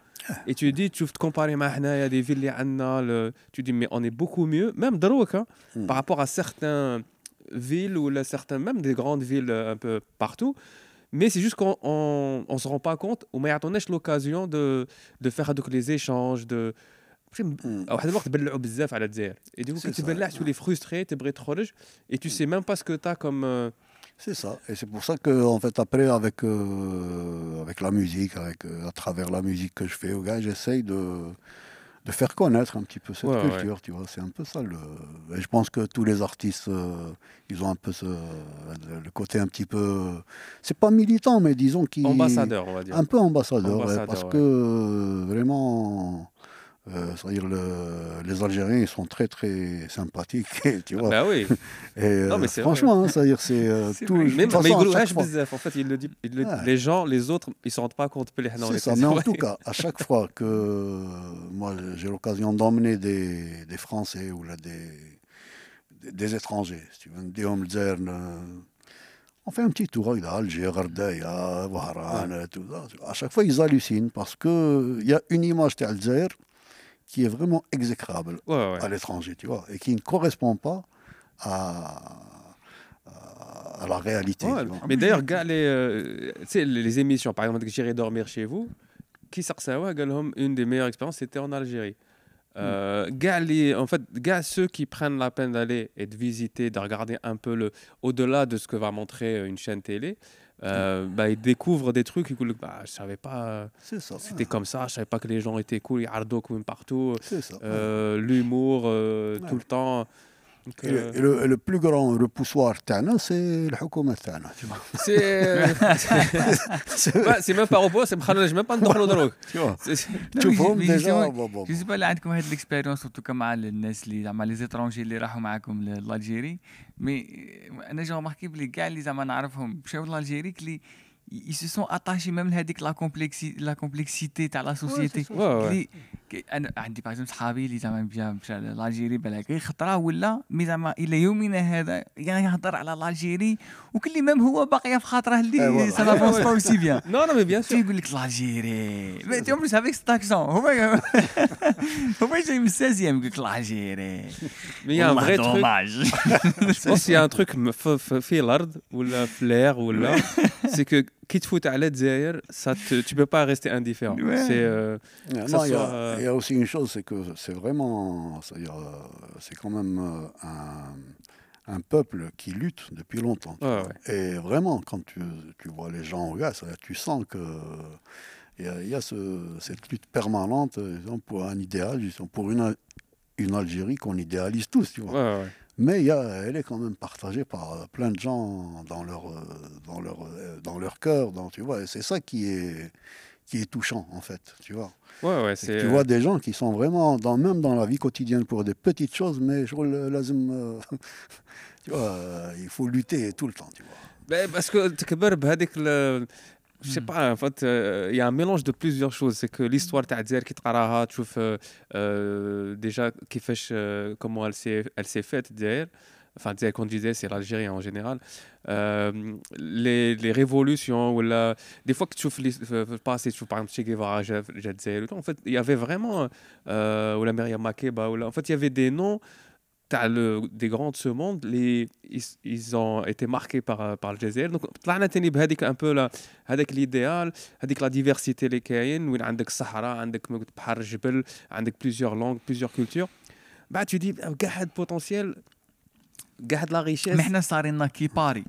اي تو دي تشوف تكومباري مع حنايا دي فيل اللي عندنا تو دي مي اون اي بوكو ميو ميم دروك Hmm. par rapport à certains villes ou certains, même des grandes villes euh, un peu partout. Mais c'est juste qu'on ne se rend pas compte, ou mais attendez l'occasion de, de faire les échanges, de, mm. et du coup, quand tu es là, tu es frustré, tu es et tu mm. sais même pas ce que tu as comme. Euh, c'est ça. Et c'est pour ça que, en fait, après, avec, euh, avec la musique, avec, à travers la musique que je fais, gars, j'essaye de, de faire connaître un petit peu cette Ouais, ouais. culture, tu vois. C'est un peu ça. Le... Et je pense que tous les artistes, euh, ils ont un peu ce, le côté un petit peu. C'est pas militant, mais disons qu'ils. ambassadeur on va dire Un peu ambassadeur, ouais, parce que euh, vraiment. Euh, c'est-à-dire les Algériens ils sont très très sympathiques tu vois. Bah oui. Et euh, franchement hein, c'est-à-dire c'est euh, tout mais en fait les gens les autres ils se rendent pas compte c'est ça mais en tout cas à chaque fois que moi j'ai l'occasion d'emmener des, français ou là des des étrangers si tu veux des hommes on fait un petit tour à Alger, Gardaya, Wahran, tout ça. À chaque fois, ils hallucinent parce qu'il y a une image d'Alger qui est vraiment exécrable à l'étranger, tu vois, et qui ne correspond pas à, la réalité. Mais d'ailleurs, les, euh, les émissions, par exemple, J'irai dormir chez vous, qui une des meilleures expériences, c'était en Algérie. Euh, mm. en fait, gars ceux qui prennent la peine d'aller et de visiter, de regarder un peu le, au-delà de ce que va montrer une chaîne télé, euh, bah, ils découvrent des trucs. Ils bah, je savais pas, c'était comme ça. Je savais pas que les gens étaient cool. Ils ardo comme partout. Euh, L'humour euh, tout le temps. Donc, euh... le, le, plus grand repoussoir تاعنا c'est الحكومة تاعنا سي ميم با روبو سي ما خلوناش ميم با ندخلوا دروك تشوفهم ديجا جوزي بالي عندكم هاد الاكسبيريونس وتوكا مع الناس اللي زعما لي زيترونجي اللي راحوا معاكم لالجيري مي أنا جو ماركي بلي كاع اللي زعما نعرفهم مشاو لالجيري كلي ils se sont attachés même لهذيك لا كومبلكسي لا كومبلكسيتي تاع لا سوسيتي Ouais, ouais. كلي كي- انا عندي باغ اكزومبل صحابي اللي زعما مشى مشى لالجيري بالك غير خطره ولا مي زعما الى يومنا هذا يعني يهضر على لالجيري وكلي ميم هو باقيه في خاطره إيه اللي voilà. سا نافونس با اوسي بيان Non, non, mais bien sûr. تيقول لك لالجيري مي تي بلوس افيك ست اكسون هو هو جاي من السازيام يقول لك لالجيري Mais il y a un vrai truc. Je pense qu'il y a un truc م- في في- في الارض ولا في l'air ولا c'est que quitte foot à l'Algérie, ça te, tu peux pas rester indifférent. Ouais. Euh, euh, il y, a aussi une chose, c'est que c'est vraiment, c'est quand même euh, un, peuple qui lutte depuis longtemps. Et vraiment, quand tu, vois les gens au gaz, tu sens que il y a, cette lutte permanente, pour un idéal, pour une, Algérie qu'on idéalise tous, tu vois. Mais y a, elle est quand même partagée par euh, plein de gens dans leur, euh, dans leur, euh, dans leur cœur. Dans, tu vois, c'est ça qui est, qui est touchant, en fait. Tu vois, ouais, ouais, c'est... tu vois des gens qui sont vraiment, dans, même dans la vie quotidienne, pour des petites choses, mais je euh, tu vois, il faut lutter tout le temps. Tu vois. parce que je sais Hmm. pas en fait euh, il y a un mélange de plusieurs choses c'est que l'histoire تاع الجزائر كي تقراها تشوف euh, euh, déjà كيفاش euh, comment elle s'est elle s'est faite الجزائر enfin الجزائر quand je disais c'est l'Algérie en général euh, les, les révolutions ou la des fois que tu trouves les في الباسي تشوف par exemple Che Guevara جا جا الجزائر et tout, en fait il y avait vraiment euh, ou la Myriam Makeba ou la- en fait il y avait des noms t'as le, des grands de ce monde, les, ils, ils ont été marqués par, euh, par le Jazair. Donc, طلعنا تاني بهذيك un peu la, هذاك l'idéal, هذيك la diversité اللي كاين وين عندك الصحراء عندك ما قلت بحر الجبل عندك plusieurs langues, plusieurs cultures. بعد tu dis كاع هاد potentiel كاع هاد لا richesse ما احنا صارين لنا كي باري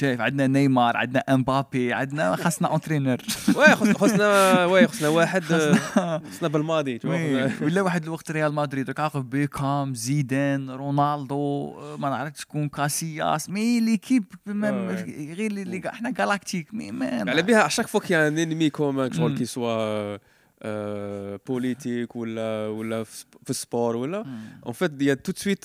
شايف عندنا نيمار عندنا امبابي عندنا خصنا اونترينر وي خصنا وي خصنا واحد خصنا. بالماضي ولا واحد الوقت ريال مدريد راك عارف بيكام زيدان رونالدو ما نعرفش شكون كاسياس مي ليكيب آه. غير اللي إحنا جالاكتيك مي مان على بها اشاك فوا كي ان انمي كومان شغل كي سوا آه، بوليتيك ولا ولا في السبور ولا. اون فيت يا تو سويت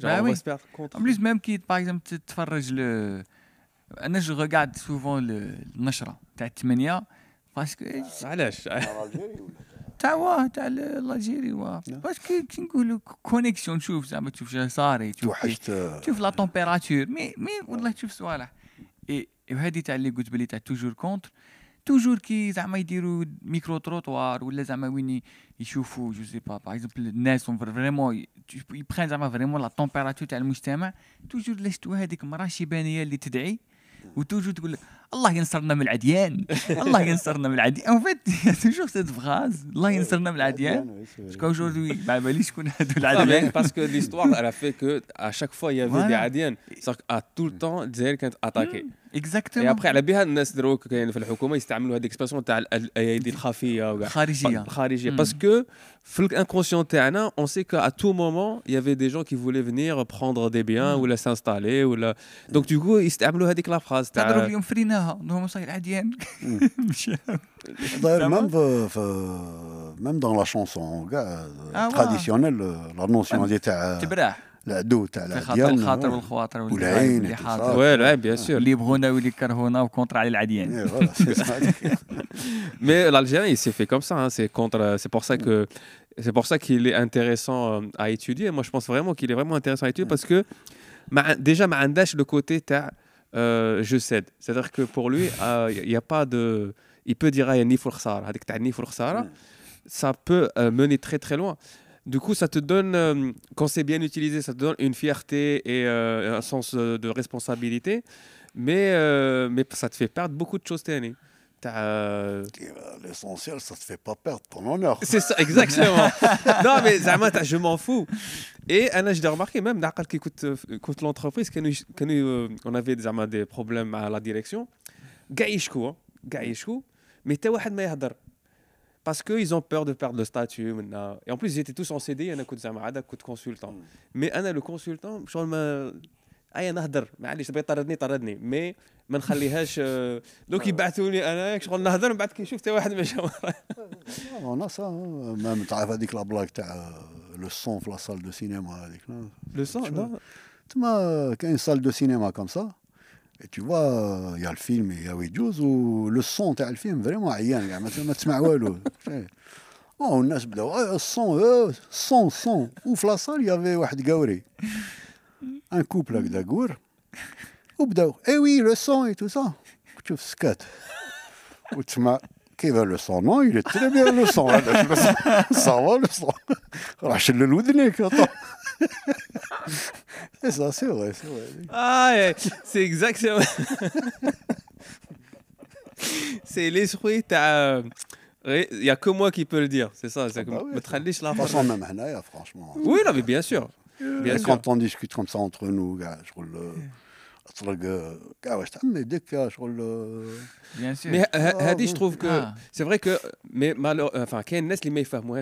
genre Bah on oui. va se perdre contre En plus, même qui, par exemple, تتفرج ل انا جو ريغارد سوفون النشره تاع الثمانيه باسكو علاش تاع واه تاع ال- الجيري واه باسكو كي نقولوا كونيكسيون تشوف زعما تشوف شنو صاري تشوف توحشت آه، تشوف لا تمبيراتور مي مي والله تشوف صوالح اي وهذه تاع اللي قلت بلي تاع توجور كونتر توجور كي زعما يديروا ميكرو تروطوار ولا زعما وين ي- يشوفوا جو سي با باغ اكزومبل الناس فريمون يبخان زعما فريمون لا تمبيراتور تاع المجتمع توجور لشتو هذيك المراه الشيبانيه اللي تدعي وتوجور تقول لك الله ينصرنا من العديان الله ينصرنا من العديان اون فيت توجور سيت فراز الله ينصرنا من العديان باسكو اجوردي ما باليش شكون هادو Ah, mais العديان parce que l'histoire, elle a fait que à chaque fois il y avait Voilà. des Adiennes. C'est-à-dire qu'à tout le temps, الجزائر كانت attaquée. Et اكزاكتومون après على بها الناس دروك كاين في الحكومه يستعملوا هذيك الاكسبرسيون تاع ال- الايادي الخفيه وكاع خارجيه الخارجيه مم. باسكو في الانكونسيون تاعنا on sait qu'à tout moment il y avait des gens qui voulaient venir prendre des biens مم. ولا s'installer ولا donc du coup يستعملوا هذيك لا فراز تضرب تاع اليوم فريناها هما صاير عديان مشى D'ailleurs, Ça va même, euh, euh, même dans la chanson gars, euh, Ah ouais. traditionnelle, euh, la notion دي تاع تبراح العدو تاع في خاطر العديان الخاطر آه. والخواطر والعين اللي et tout حاضر ça. ouais ouais bien sûr اللي يبغونا واللي يكرهونا وكونتر على العديان Et voilà, c'est ça. Mais l'Algérien, il s'est fait comme ça. hein, C'est contre. C'est pour ça que. C'est pour ça qu'il est intéressant euh, à étudier. Moi, je pense vraiment qu'il est vraiment intéressant à étudier parce que ma- déjà, Maandash, le côté t'as, euh, je cède. C'est-à-dire que pour lui, il n'y a pas de. Il peut dire, ah, il. Ça peut euh, mener très très loin. Du coup, ça te donne, euh, quand c'est bien utilisé, ça te donne une fierté et euh, un sens euh, de responsabilité. Mais, euh, mais ça te fait perdre beaucoup de choses, Tani. T'as, euh, L'essentiel, ça te fait pas perdre ton honneur. c'est ça, exactement. non, mais زعما تاع je m'en fous. Et انا j'ai remarqué même نعقل كي كنت كنت l'entreprise كانوا يش- كانوا on avait زعما des problèmes مع la direction كاع يشكوا كاع يشكوا mais حتى واحد ما يهضر parce que ils ont peur de perdre le statut maintenant. Et en plus, ils étaient tous en CDI, انا كنت زعما عاد كنت consultant. Mais انا le consultant شغل ما أي نهضر معليش تبغي طردني؟ طردني. مي ما نخليهاش آه، دوك يبعثوني أنا شغل نهضر من بعد كي نشوف حتى واحد ما a ça. hein. Même تعرف هذيك لا بلاك تاع لو سون في لا سال دو سينما هذيك sang, non تما كاين سال دو سينما كوم سا. Et tu vois, il y a le film, il y a و le son تاع الفيلم فريمون عيان ما ما تسمع والو أو الناس بداو آه، الصون آه، الصون الصون وفي لاصال يافي واحد قاوري ان كوبل هكذا قور وبداو اي وي لو سون اي تو سا تشوف سكات وتسمع كيف لو سون نو il est très bien le son هذا صافا لو سون راح شلل ودنيك C'est ça, c'est vrai, c'est vrai. Ah, ouais, c'est exactement. c'est l'esprit. t'as, euh, Il y a que moi qui peux le dire, c'est ça. c'est Ah que bah oui, ما تخليش De toute l'affaire. façon, même هنايا, franchement. Oui, non, mais bien sûr. Quand on discute comme ça entre nous, je roule. Bien sûr. Mais euh, ah, Hadi, je trouve que ah. c'est vrai que mais malheureusement enfin les moi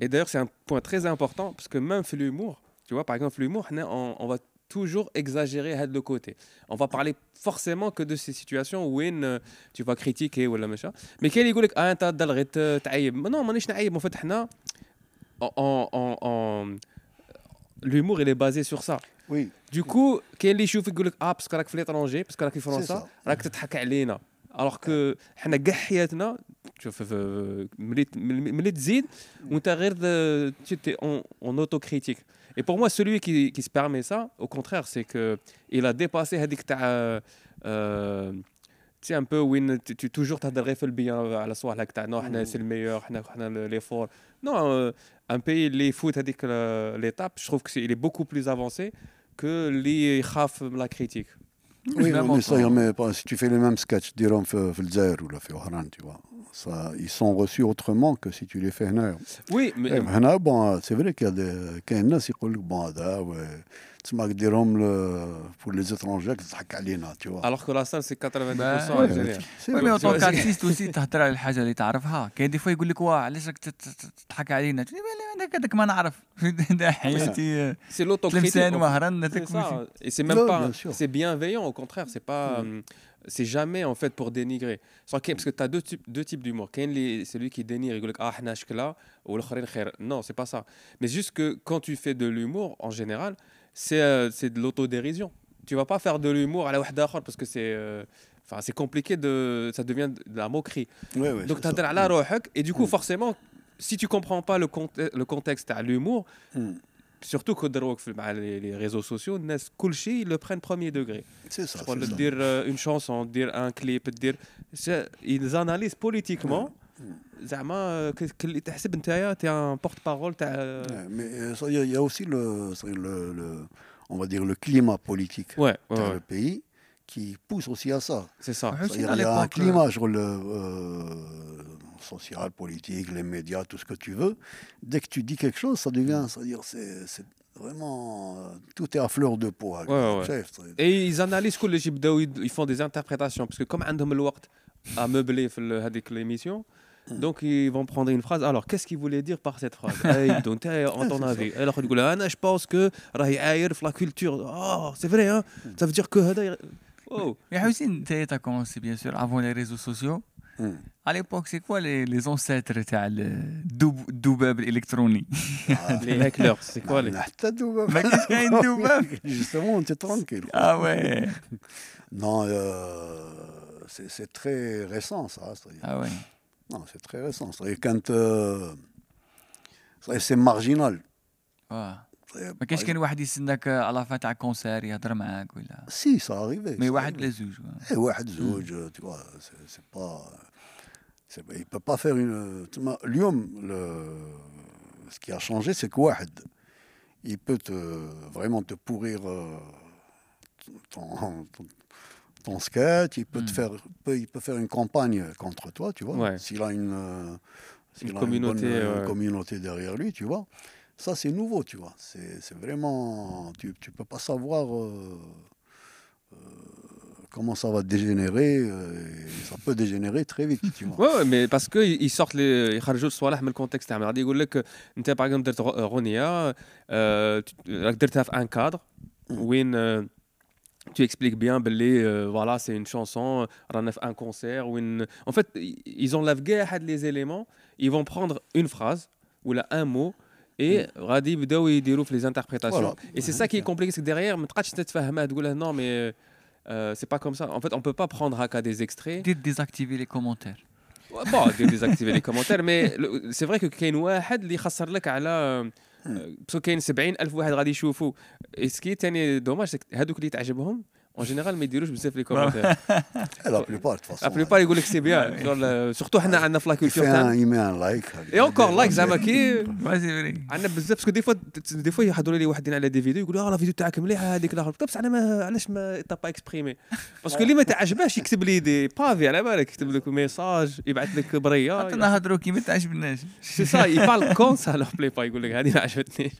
Et d'ailleurs c'est un point très important parce que même l'humour, tu vois par exemple l'humour, hein, on, va toujours exagérer hein, à le côté. On va parler forcément que de ces situations où une, euh, tu vas critiquer ou la machin. Mais quel est le ah t'as. Non, on est pas. En fait, on, on, on l'humour il est basé sur ça. وي Du coup, كاين اللي يشوف يقول لك اه باسكو راك في ليترونجي باسكو راك في فرنسا ça. راك تضحك علينا الوغ كو حنا كاع حياتنا شوف في- ملي ملي تزيد وانت غير تي اون اوتو كريتيك Et pour moi, celui qui, qui se permet ça, au contraire, c'est que il a dépassé هذيك تاع euh, tu un peu, win, tu toujours t'adresses le bien euh, à la soirée, non, c'est le meilleur, l'effort. Non, euh, un pays, les foot, avec l'étape, je trouve qu'il est beaucoup plus avancé que les khaf la critique. Oui, mais ça, mais, si tu fais le même sketch d'Iran Felzer ou la Fioran, tu vois, ça, ils sont reçus autrement que si tu les fais. Oui, mais. Bon, c'est vrai qu'il y a des gens qui disent, bon, ah, ouais و- تسمى ديرهم بور لي زيترونجي تضحك علينا tu vois alors que la salle c'est 90% Bah, Ouais, algérien. c'est وي vrai. مي اون tu vois, طون c'est- كارتيست اوسي تهضر على الحاجه اللي تعرفها كاين دي فوا يقول لك واه علاش راك تت- تت- تضحك علينا تقول لي هذاك هذاك ما نعرف دا حياتي C'est l'autocritique. تلمسان en- وهران C'est هذاك ماشي ça. Et c'est même Ouais, pas. bien sûr. C'est bienveillant, au contraire. C'est pas. hum, C'est jamais en fait pour dénigrer. Sans qu'il- Parce que tu as deux types, deux types d'humour. كاين اللي- celui qui dénigre, il dit ah حنا شكلا والاخرين خير. Non, c'est pas ça. Mais juste que quand tu fais de l'humour en général, c'est euh, de l'autodérision. Tu vas pas faire de l'humour à la wahda parce que c'est euh, c'est compliqué, de, ça devient de la moquerie. Donc, tu as de la mm. et du coup, mm. forcément, si tu comprends pas le, le contexte à l'humour, mm. surtout que bah, les, réseaux sociaux, ils le prennent premier degré. C'est ça. Pour dire euh, une chanson, dire un clip, dire, ils analysent politiquement. زعما آه، ك- كل تحسب نتايا تي ان بورت بارول تاع Ouais, mais euh, ça, il y, a- il y a aussi le, c'est le, le- on va dire le climat politique ouais, ouais, dans ouais, le pays qui pousse aussi à ça. c'est ça Ouais. Aussi, C'est-à-dire, à Il y a un l'époque, climat sur le euh, social, politique, les médias, tout ce que tu veux. Dès que tu dis quelque chose, ça devient, c'est-à-dire, c'est c'est vraiment euh, tout est à fleur de peau. hein, Ouais, ouais. chef, c'est- et ils analysent كل شيء بداو يد- ils font des interprétations parce que comme عندهم الوقت à meubler في ال- هذيك l'émission Donc, ils vont prendre une phrase. Alors, qu'est-ce qu'il voulait dire par cette phrase? Eh, Donc, en ton avis. Eh, alors, je pense que la culture. Oh, c'est vrai, hein? Ça veut dire que. Oh. Mais Hussein, tu as commencé, bien sûr, avant les réseaux sociaux. Hmm. À l'époque, c'est quoi les, les ancêtres le doubab électronique? Ah, Les hackers, c'est quoi les ah, doubab Mais qu'est-ce Justement, on était tranquille. Ah ouais Non, euh, c'est très récent ça. Ah ouais Non, c'est très récent. C'est-à-dire quand euh, c'est-à-dire c'est marginal. واه C'est-à-dire, ما كاينش كاين واحد يستناك على فات تاع كونسير يهضر معاك ولا Si, ça arrivait. مي ça واحد arrivait. ولا زوج واه. Eh, واحد زوج tu vois c'est c'est pas c'est pas- il peut pas faire une تسمى اليوم le ce qui a changé c'est que واحد il peut te vraiment te pourrir euh, ton, ton, ton sketch il peut te Mm. faire peut, il peut faire une campagne contre toi tu vois Ouais. s'il a une euh, s'il Une a communauté, bonne, euh, ouais. communauté derrière lui tu vois ça c'est nouveau tu vois c'est c'est vraiment tu tu peux pas savoir euh, comment ça va dégénérer. euh, et ça peut dégénérer très vite, tu vois. Ouais, ouais, mais parce que ils sortent les يخرجوا الصوالح من الكونتكست تاعهم غادي يقول لك انت باغ اكزومبل درت غ- اغنيه آه، ت- راك درتها في ان كادر وين آه، tu expliques bien ben, euh, voilà, c'est une chanson, euh, un concert ou une... En fait, ils enlèvent guère les éléments, ils vont prendre une phrase ou là un mot et mm. Radi Bdaoui ils les interprétations. Et c'est ça qui est compliqué, c'est que derrière, non, mais euh, c'est pas comme ça. En fait, on peut pas prendre à cas des extraits. Dites désactiver les commentaires. Bon, désactiver les commentaires, mais c'est vrai que Kane Wahed, il بصح كاين 70 ألف واحد غادي يشوفوا إسكي ثاني دوماج هذوك اللي تعجبهم؟ اون جينيرال ما يديروش بزاف لي كومونتير لا بليبار de toute façon. لا بليبار يقول لك سي بيان سورتو حنا عندنا في لا Il fait كولتور un, تاعنا un like. اي اونكور لايك زعما كي ما عندنا بزاف باسكو دي فوا دي فوا يحضروا لي وحدين على دي فيديو يقولوا آه لا فيديو تاعك مليحه هذيك الآخر بصح أنا ما علاش ما تا با اكسبريمي باسكو اللي ما تعجبهش يكتب لي دي بافي على بالك يكتب لك ميساج يبعث لك بريه حتى نهضروا كيما تعجبناش سي سا يبال كون سا لو بلاي با يقول لك هذه ما عجبتنيش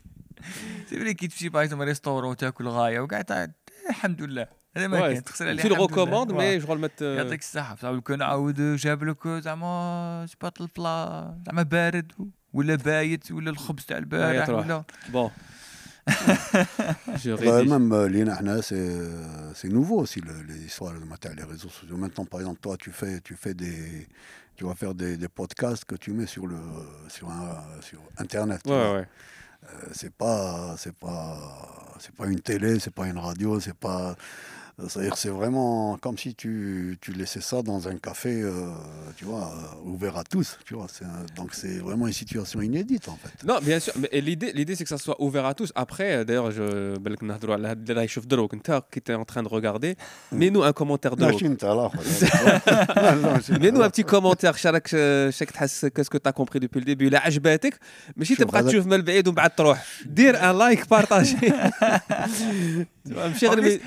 سي فري كي تمشي باغ اكزومبل ريستورون وتاكل غايه وكاع الحمد لله هذا ما Ouais, كان تخسر عليه tu le الحمد لله. recommandes واه. mais شغل ما ت- يعطيك الصحة بصح لو كان عاود جاب لك زعما سباط الفلا زعما بارد ولا بايت ولا الخبز تاع البارح تروح. ولا bon je Bah, rédige. même euh, les nahna, c'est euh, c'est nouveau aussi le- les histoires de matin, les réseaux sociaux. Maintenant, par exemple, toi, tu fais, tu fais des, tu vas faire des, des podcasts que tu mets sur le, sur un, sur Internet. tu ouais vois. ouais Euh, c'est pas, c'est pas, c'est pas une télé, c'est pas une radio, c'est pas. C'est-à-dire, c'est vraiment comme si tu, tu laissais ça dans un café, euh, tu vois, euh, ouvert à tous, tu vois. c'est un- donc, c'est vraiment une situation inédite, en fait. Non, bien sûr, mais l'idée, l'idée c'est que ça soit ouvert à tous. Après, euh, d'ailleurs, je بالك نهضروا على هاد اللي يشوف دروك انت qui était en train de regarder, mets-nous un commentaire de ماشي انت الآخر. لا، لا، ماشي أنت mets-nous un الآخر. petit commentaire شارك شاك تحس qu'est-ce que tu as compris depuis le début لا عجباتك ماشي شوف تبقى هذاك- تشوف من البعيد ومن بعد تروح دير ان لايك بارطاجي ماشي غير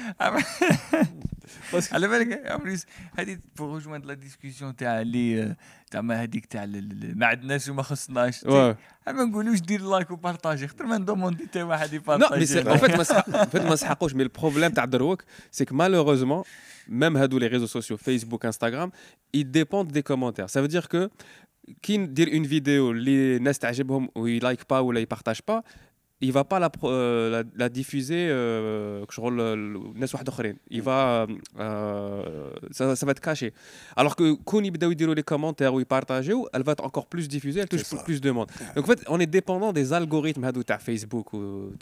بس على بالك عمري هذه بروجوان لا ديسكسيون تاع اللي زعما هذيك تاع ما عندناش وما خصناش ما نقولوش دير لايك وبارطاجي خاطر ما ندوموندي حتى واحد يبارطاجي لا فيت ما نسحقوش ما مي البروبليم تاع دروك سيك كو مالوروزمون ميم هادو لي ريزو سوسيو فيسبوك انستغرام يديبوند دي كومونتير سا فو كو كي ندير اون فيديو اللي الناس تعجبهم ويلايك با ولا يبارطاج با là ils partagent pas, il va pas la, pro- euh, la, la diffuser euh, شغل ال- الناس واحد اخرين. Il va euh, ça, ça va être caché. Alors que كون يبداو يديروا les commentaires ou ils partagent, elle va être encore plus diffusée, elle touche C'est ça. plus de monde. Donc en fait, on est dépendant des algorithmes هادو تاع Facebook ou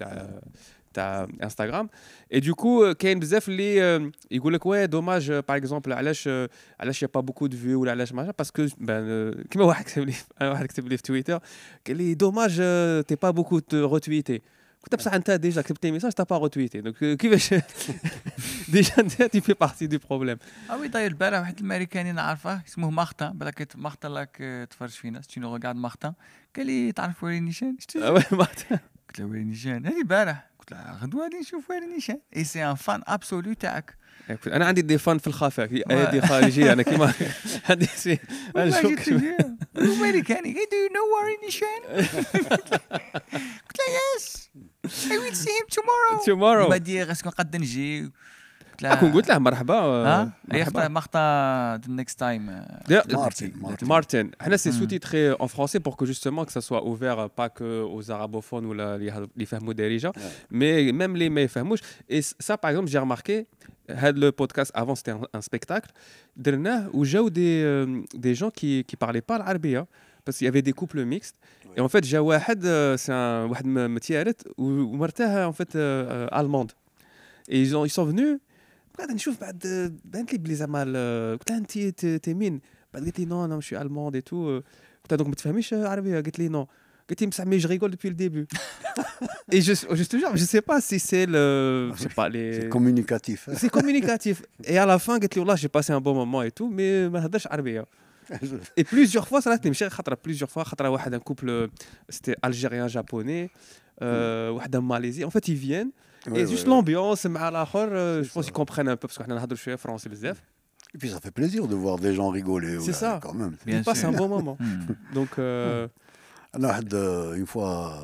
تاع تاع انستغرام et du coup euh, كاين بزاف اللي آه، يقول لك واه دوماج باغ اكزومبل علاش آه، علاش يا با بوكو دو فيو ولا علاش ماشا باسكو بان كيما واحد كتب لي أنا واحد كتب لي في تويتر قال لي دوماج تي با بوكو روتويتي قلت له بصح انت ديجا كتبت لي ميساج تا با روتويتي دونك كيفاش ديجا انت تي في بارتي دو بروبليم اه وي داير البارح واحد الامريكاني نعرفه اسمه مارتن بالك مارتن راك تفرج فينا ستي نو ريغارد مارتن قال لي تعرف وين نيشان قلت له وين نيشان هذه البارح قلت لها غدوه غادي نشوف وين نيشان اي سي ان فان ابسولو تاعك أنا عندي دي فان في الخفاء هذه خارجيه أنا كيما عندي سي امريكاني دو يو نو وير نيشان قلت لها يس اي ويل سي هيم تومورو تومورو بعد اسكو قد نجي قلت له كون قلت له مرحبا ها مرحبا مارتا the next time D'ailleurs, Martin, Martin. Martin, Hana, c'est Hmm. sous-titré en français pour que justement que ça soit ouvert euh, pas que aux arabophones ou la- les les fahmou déjà, mais même les mais fahmouch. Et c- ça, par exemple, j'ai remarqué, had le podcast avant c'était un, un spectacle, درناه où j'ai eu des euh, des gens qui qui parlaient pas l'arabia parce qu'il y avait des couples mixtes. Et en fait, j'ai واحد euh, c'est un واحد م- متيارت و- ومرتها en fait euh, euh, allemande. Et ils ont ils sont venus قاعد نشوف بعد آه، بانت لي بلي زعما ال- قلت لها انت ت- انت مين؟ بعد قالت لي نو انا مش الموند اي تو قلت لها دونك ما تفهميش عربيه قالت لي نو قالت لي بصح مي جو ريغول دوبوي le début et je je te jure je sais pas si c'est le je sais pas les C'est communicatif. hein. c'est communicatif et à la fin قالت لي والله j'ai passé un bon moment et tout mais ما هدرش عربيه et plusieurs fois صارت لي ماشي خاطر plusieurs fois خاطر واحد un couple c'était algérien japonais euh, واحده ماليزي en fait ils viennent Et juste oui, l'ambiance, euh, je pense qu'ils comprennent un peu parce qu'on a le français bzf. Et puis ça fait plaisir de voir des gens rigoler. C'est ça. Quand même. Ils passent un bon moment. Hmm. Donc. Euh, hmm. Une fois,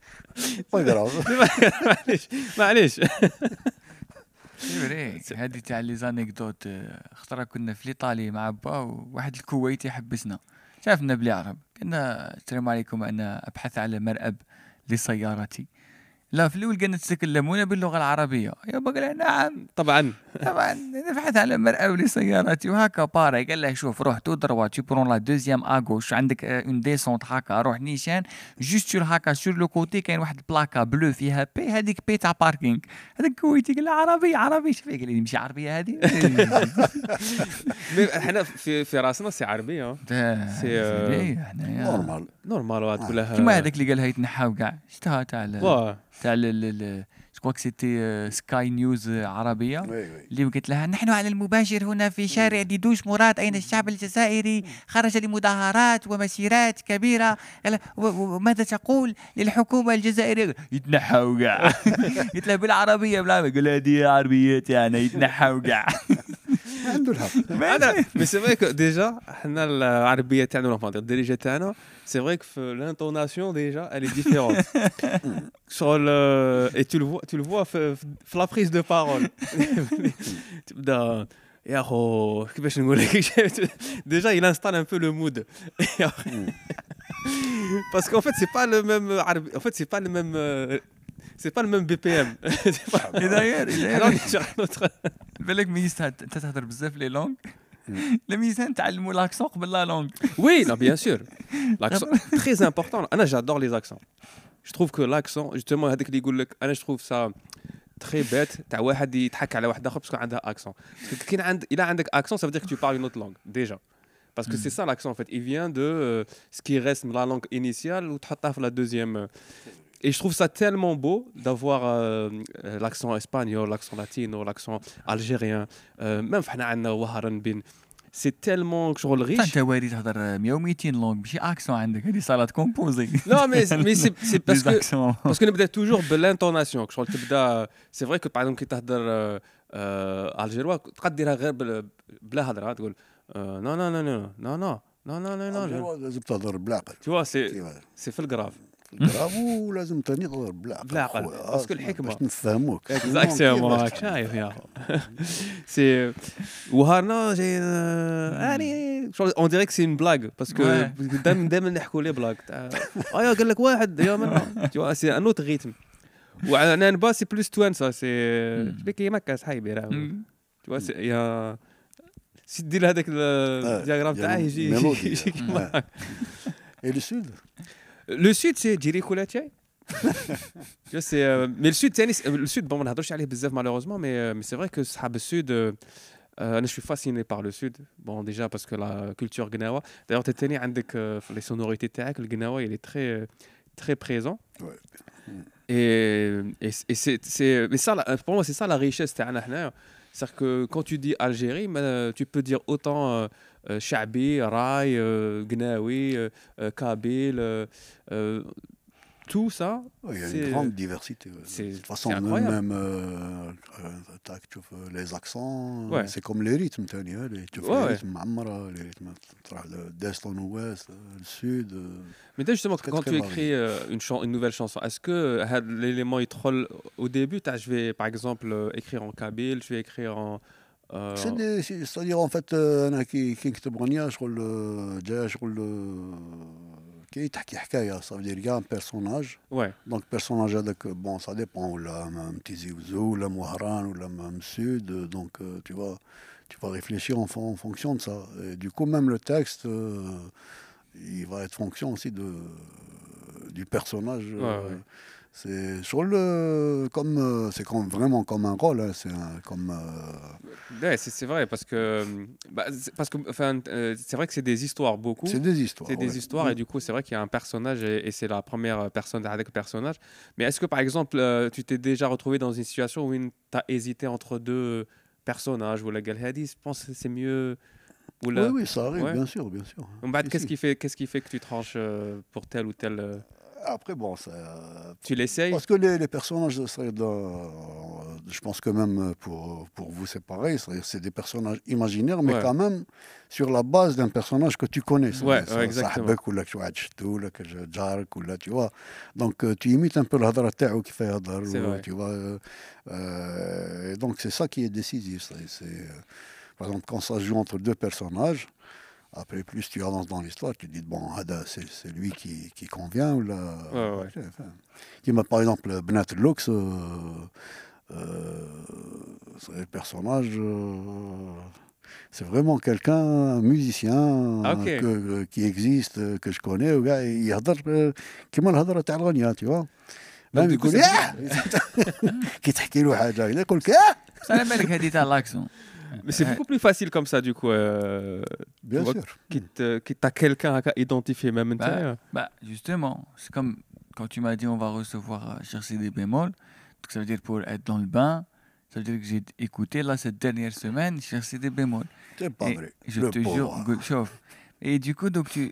معليش معليش فري هذه تاع لي زانيكدوت خطره كنا في ايطالي مع با وواحد الكويتي حبسنا شافنا بلي عرب قلنا السلام عليكم أنا ابحث على مرأب لسيارتي لا في الأول قلنا تتكلمون باللغة العربية. يابا قال نعم. طبعا. طبعا. نبحث على مرأة ولسيارتي وهكا باري قال له شوف روح تو دروا tu prends لا دوزيام اغوش عندك اون ديسونت هكا. روح نيشان. جوست سور هكا سور لو كوتي كاين واحد بلاكا بلو فيها بي هذيك بي تاع باركينغ هذاك كويتي. قال له عربي عربي شوف قال لي مش عربية هذه؟ إحنا في في راسنا سي عربية. سي، آه، نورمال. نورمال تقول لها كيما هذاك اللي قالها يتنحاو كاع. شفتها تاع ال- واه. تاع سكواك سيتي سكاي نيوز عربية. اللي قلت لها نحن على المباشر هنا في شارع ديدوش مراد أين الشعب الجزائري؟ خرج لمظاهرات ومسيرات كبيرة. قال و- و- وماذا تقول للحكومة الجزائرية؟ يتنحوا كاع. قلت لها بالعربية بلا قال هذه عربية تاعنا يتنحوا كاع. ما عنده الحق انا مي سي فري كو ديجا حنا العربيه تاعنا ولا فاضي الدارجه تاعنا سي فري كو في لانتوناسيون ديجا الي ديفيرونت شغل اي تو لو تو لو في في لا بريز دو بارول تبدا يا خو كيفاش نقول لك ديجا il installe un peu le mood parce qu'en fait c'est pas le même arabe en fait c'est pas le même euh, c'est pas le même BPM C'est pas- داير Alors, on est sur un autre بالك ميزة انت تهضر بزاف لي لونغ الميزة نتعلموا لاكسون قبل لا لونغ Oui, non, bien sûr. L'accent, très important. Anna, j'adore les accents. Je trouve que l'accent, justement, هذاك اللي يقول لك انا je trouve ça très bête تاع واحد يضحك على واحد اخر باسكو عندها accent. Parce que كاين عند الا عندك accent, ça veut dire que tu parles une autre langue déjà. Parce que c'est ça l'accent en fait, il vient de euh, ce qui reste de la langue initiale ou تحطها في la deuxième. euh. Et je trouve ça tellement beau d'avoir euh, euh, l'accent espagnol, l'accent latino, l'accent algérien, euh, même حنا عندنا وهران بن c'est tellement شغل riche. انت واري تهضر 100 و200 لونغ ماشي اكسون عندك هذه صالات كومبوزي Non, mais, mais c'est c'est parce que accents. parce que نبدا toujours بالانتوناسيون شغل تبدا سي فري كو باغ كي تهضر آه، آه، الجيروا تقدر ديرها غير بال- بلا هضره تقول آه، نو نو نو نو نو نو نو نو نو نو لازم تهضر بالعقل tu vois c'est كيما c'est في الجراف الكلام ولازم تاني تهضر بالعقل بالعقل. خويا. باسكو الحكمة. باش نفهموك اكزاكتومون راك شايف يا سي وهارنا جاي يعني اون ديريك سي اون بلاغ باسكو. دائما دائما نحكوا لي بلاغ تاع آه يا قال لك واحد يا من vois سي ان اوت ريتم وعنا با سي بلوس توانسه سي. بيكي مكا صحيبي راه سي يا سي دير هذاك الدياغرام تاعه يجي. يجي كيما اي لو سود لو سود سي جيري كولاتشاي جو سي مي السود ثاني لو سود بون ما نهضرش عليه بزاف مالوغوزمون مي مي سي فري كو صحاب السود آه، انا شوي فاسيني بار لو سود بون ديجا باسكو لا كولتور غناوه دايوغ ثاني عندك آه، في لي سونوريتي تاعك الغناوه il est très très présent et et c'est- et c'est c'est mais ça la- pour moi c'est ça la richesse تاعنا حنايا c'est-à-dire que quand tu dis Algérie ما- tu peux dire autant euh, Chabi, Rai, euh, Gnawi, euh, Kabyle, tout ça. Il y a une grande diversité. De toute façon, même euh, les accents, ouais. c'est comme les rythmes. Tu vois, les, tu vois, les rythmes Amra, les rythmes d'Est en Ouest, le Sud. Mais justement, quand tu écris une, nouvelle chanson, est-ce que l'élément il troll au début? Je vais par exemple écrire en kabyle, je vais écrire en. Euh, c'est-à-dire en euh, y a un personnage. Donc personnage ça dépend ou là un la Moharan ou la même Sud, donc euh, tu vas réfléchir en, fonction de ça. Du coup, même le texte, il va être fonction aussi du personnage. C'est sur le, comme, euh, c'est comme, vraiment comme un rôle. hein, c'est comme, euh, Ouais, c'est, vrai, parce que. euh, bah, c'est- parce que enfin, euh, c'est vrai que c'est des histoires beaucoup. c'est des histoires. C'est des histoires et du coup c'est vrai qu'il y a un personnage et, et c'est la première personne avec le personnage. Mais est-ce que par exemple euh, tu t'es déjà retrouvé dans une situation où tu as hésité entre deux personnages ou la Galhadi Je pense que c'est mieux. Ou Oui, la... oui, ça arrive, Ouais. bien sûr, bien sûr. Bah, qu'est-ce qui fait qu'est-ce qui fait que tu tranches pour tel ou tel après, bon, ça. Tu l'essayes Parce que les, personnages, je pense que même pour, pour vous, c'est pareil. C'est des personnages imaginaires, mais quand même sur la base d'un personnage que tu connais. Ouais, ouais exactement. ou ou tu vois. Donc, euh, tu imites un peu l'hadra qui fait hadar, tu vois. Euh, euh, donc, c'est ça qui est décisif. C'est, par exemple, quand ça joue entre deux personnages. après, plus tu avances dans l'histoire, tu dis, bon, Hada, c'est c'est lui qui, qui convient. Ou là, Ouais, ouais. Enfin, qui m'a, par exemple, Bnat Lux, euh, Euh, c'est le personnage, euh, c'est vraiment quelqu'un, un musicien Ah, ok. que- qui existe, euh, que je connais, وكاع يهضر euh, كيما الهضره تاع الغنيه tu vois. Donc, même du coup, يقول c'est- "آه!" كي تحكي له حاجه كذا يقول لك "آه!" بس على بالك هذه تاع لاكسون mais c'est beaucoup plus facile comme ça, du coup. Euh, bien vois, sûr. qui te- qui t'as quelqu'un à identifier même. Bah, euh. Bah, justement, c'est comme quand tu m'as dit on va recevoir euh, chercher des bémols. Donc ça veut dire pour être dans le bain, ça veut dire que j'ai écouté là cette dernière semaine chercher des bémols. C'est pas Et vrai. je Le te jure, pauvre. go- chauffe. Et du coup, donc tu,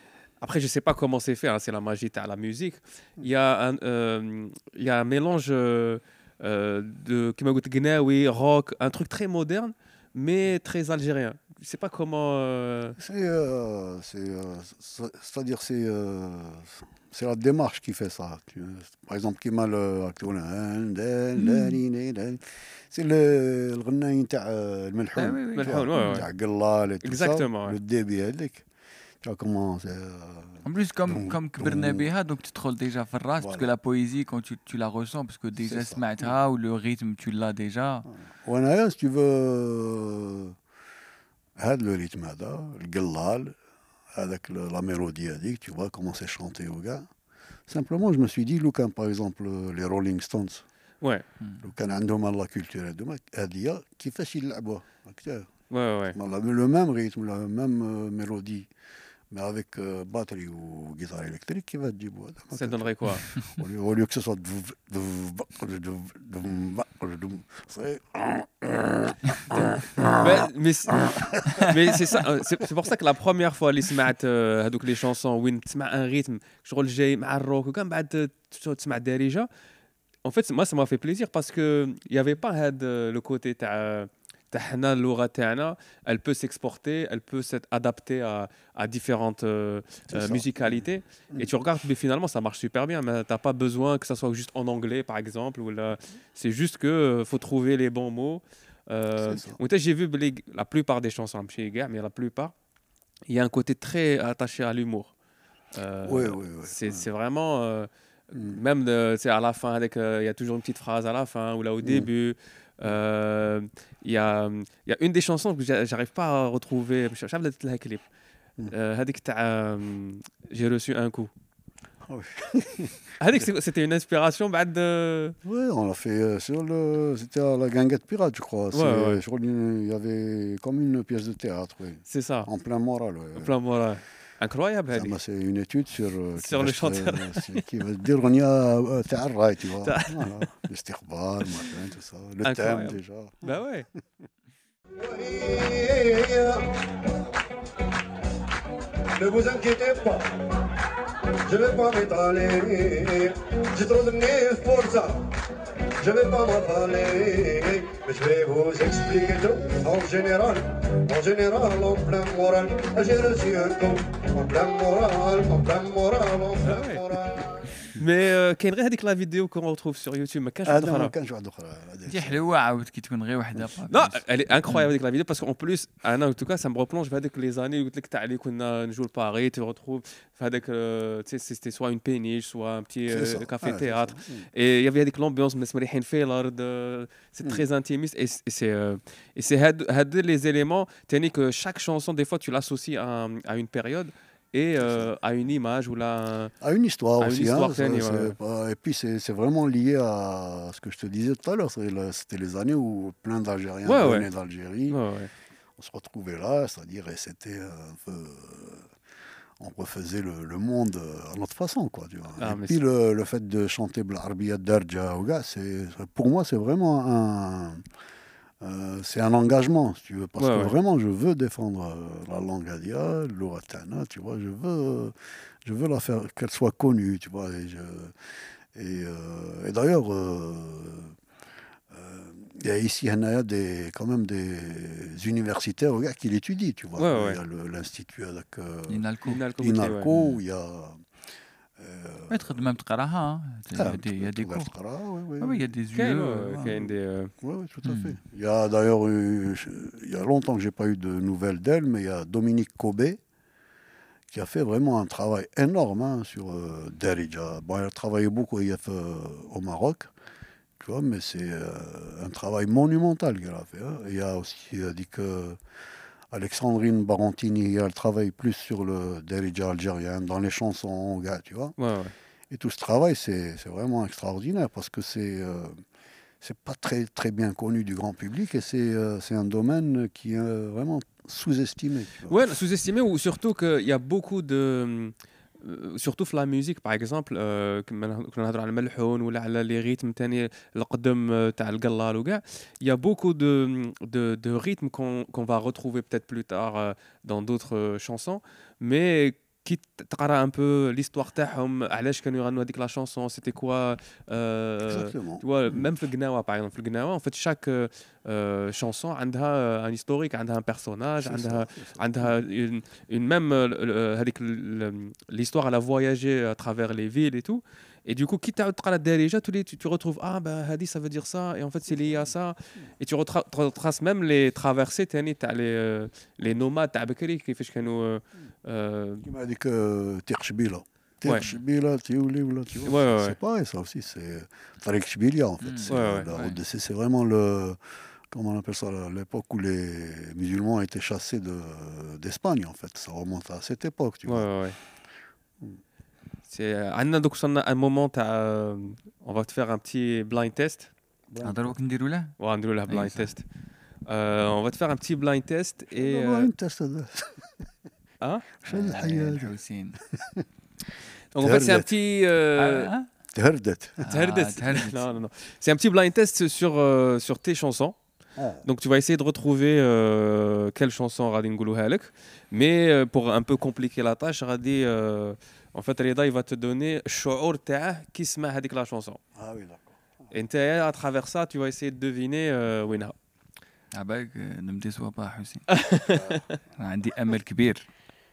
Après, je ne sais pas comment c'est fait, hein, c'est la magie à la musique. Il y, a un, euh, y a un mélange euh, euh de Kimagout Gnawi, rock, un truc très moderne, mais très algérien. Je ne sais pas comment. Euh, c'est-à-dire, c'est la démarche qui fait ça. Par exemple, Kimal hein, hmm. c'est le le Exactement. Le débit, هذيك. Tu vois comment c'est. euh, En plus, comme, Donc, comme كبرنا بها, donc tu te trolles déjà في الراس, parce que Voilà. la poésie, quand tu, tu la ressens, parce que déjà C'est ça. سمعتها, ou le rythme, tu l'as déjà. وانايا si tu veux هذا لو ريتم هذا القلال هذاك لا ميلودي هذيك tu vois comment c'est chanté وكاع simplement je me suis dit لو كان par exemple les Rolling Stones Ouais, لو كان عندهم لا كولتور هذوما هذه كيفاش يلعبوها هكذا ouais, ouais. le même rythme la même euh, mélodie mais avec euh, batterie ou guitare électrique كيفاش تجيبوا هذا Ça donnerait quoi au lieu, au lieu que ce soit c'est mais mais c'est mais c'est ça euh, c'est c'est pour ça que la première fois اللي سمعت آه، هذوك لي شونسون وين تسمع ان ريتم شغل جاي مع الروك وكان بعد تشوف تسمع دارجه en fait moi ça m'a fait plaisir parce que il y avait pas هاد euh, le côté تاع تاع حنا اللغه تاعنا elle peut s'exporter elle peut s'adapter à à différentes euh, C'est euh, ça. musicalités et tu regardes mais finalement ça marche super bien mais t'as pas besoin que ça soit juste en anglais par exemple ou là c'est juste que euh, faut trouver les bons mots euh, C'est ça. وانت j'ai vu بلي- la plupart des chansons ماشي كاع mais la plupart il y a un côté très attaché à l'humour Euh, Ouais, ouais, ouais, c'est ouais. c'est vraiment euh, Mm. Mm. Même de, à la fin, euh, il y a toujours une petite phrase à la fin ou là au mm. début. Mm. Euh, il y, a, y, a, une des chansons que j'arrive pas à retrouver. Je sais pas clip. Euh, j'ai reçu un coup. Ah c'était une inspiration de... Oui, on l'a fait sur le... C'était à la guinguette pirate, je crois. Ouais, Il y avait comme une pièce de théâtre. C'est ça. En plein moral, ouais. En plein moral. Incroyable. Ça, c'est une étude sur, euh, sur le chanteur. Euh, qui va dire on y a euh, Ta'arra, tu vois. voilà. L'istirbar, tout ça. Le Incroyable. thème déjà. Bah ouais. ne vous inquiétez pas, je ne vais pas m'étaler. J'ai trop de nerfs pour ça je vais pas m'affaler. Mais je vais vous expliquer tout en général. En général, en plein moral, j'ai reçu un coup. En plein moral, en plein moral, en plein Ah moral mais euh, كاين غير هذيك la vidéo qu'on retrouve sur YouTube ما كانش واحد هذا ما أخرى. كانش واحد اخرى هذا دي حلوة عاود كي تكون غير وحدة Non, elle est incroyable avec la vidéo parce qu'en plus, Anna, en tout cas, ça me replonge vers les années où tu as qu'on a joué le Paris, tu te retrouves avec, euh, tu sais, c'était soit une péniche, soit un petit C'est euh, ça. Ouais, café-théâtre. c'est ça. Et il y avait avec l'ambiance, mais c'est de- c'est Mm. très intimiste et c'est- et c'est euh, et et euh, à une image ou là. À une histoire À une aussi. histoire hein, ça, ouais. Et puis c'est vraiment lié à ce que je te disais tout à l'heure. C'était les années où plein d'Algériens Ouais, venaient d'Algérie. Ouais. On se retrouvait là, c'est-à-dire et c'était un peu. euh, On refaisait le, le monde euh, à notre façon, quoi. Tu vois. Ah, et puis le, le fait de chanter Blarbiya Darja, c'est pour moi c'est vraiment un. Euh, c'est un engagement, si tu veux, parce ouais, que ouais. vraiment, je veux défendre euh, la langue adia, l'oratana, tu vois, je veux, je veux la faire, qu'elle soit connue, tu vois, et, et, euh, et d'ailleurs, euh, euh, il y a ici, il y a des, quand même des universitaires qui l'étudient, tu vois, ouais, il y a l'Institut avec Inalco, Inalco, Inalco où il y a Ouais, تخدم même تقراها Il y a Ah, des- il y a des تقدر cours. تقرأ، ouais, ouais, Ah oui, il y a des كاين yeux. آه، كاين دي آه، Ouais, ouais, tout à Hmm. fait. Il y a d'ailleurs, eu- il y a longtemps que j'ai pas eu de nouvelles d'elle, mais il y a Dominique Cobé qui a fait vraiment un travail énorme hein, sur euh, Derija. Bon, elle a travaillé beaucoup IF, euh, au Maroc, tu vois, mais c'est euh, un travail monumental qu'elle a fait. hein. Et il y a aussi, il a dit que Alexandrine Barantini, elle travaille plus sur le Derija algérien, dans les chansons, gars, tu vois. ouais, ouais. Et tout ce travail, c'est vraiment extraordinaire parce que c'est euh, c'est pas très très bien connu du grand public et c'est euh, un domaine qui est vraiment sous-estimé. Ouais, sous-estimé ou surtout qu'il y a beaucoup de. euh, surtout في la musique par exemple euh, كما نه- كنا نهضروا على الملحون ولا على لي ريتم تاني القدم آه، تاع القلال وكاع il y a beaucoup de de, de rythmes qu'on qu'on va retrouver peut-être plus tard euh, dans d'autres euh, chansons mais كي ت- تقرا un peu l'histoire تاعهم علاش كانوا يغنوا هذيك لا شانسون سيتي كوا Exactement. tu vois même في القناوه par exemple في القناوه en fait chaque euh, chanson عندها un historique عندها un personnage C'est عندها ça, c'est ça. عندها une, une même euh, le- le- هذيك ال- l'histoire elle a voyagé à travers les villes Et du coup, quitte à déjà, tu, tu, retrouves Ah, ben, Hadi, ça veut dire ça, et en fait, c'est lié à ça. Et tu retraces même les traversées, tu as les, les nomades, tu as Bekri, qui fait chez nous. Euh, euh, tu m'as dit que Tirchbila. Tirchbila, Tiouli, ou là, tu vois? C'est pareil, ça aussi, c'est Tirchbilia, en fait. Mm. la route c'est vraiment le. Comment on appelle ça L'époque où les musulmans étaient chassés d'Espagne, en fait. Ça remonte à cette époque, tu vois. ouais, ouais. c'est euh, عندنا دوك وصلنا un moment تاع euh, on va te faire un petit blind test هضروك نديروا له وغنديروا لها أي blind صح. test euh, on va te faire un petit blind test et والله euh, انت استاذ hein شنو الحياه هذه؟ الحوسين donc en fait c'est un تهردت. petit euh, آه، تهردت Terdest. Ah, Terdest. non, non, non. C'est un petit blind test sur, euh, sur tes chansons. Donc tu vas essayer de retrouver euh, quelle chanson غادي نقولوها لك. Mais euh, pour un peu compliquer la tâche, غادي euh, en fait Reda il va te donner الشعور تاعه كي سمع هذيك la chanson. Ah oui, d'accord. Et انت à travers ça, tu vas essayer de deviner euh, وينها. عباك نمدي سوا حسين عندي امل كبير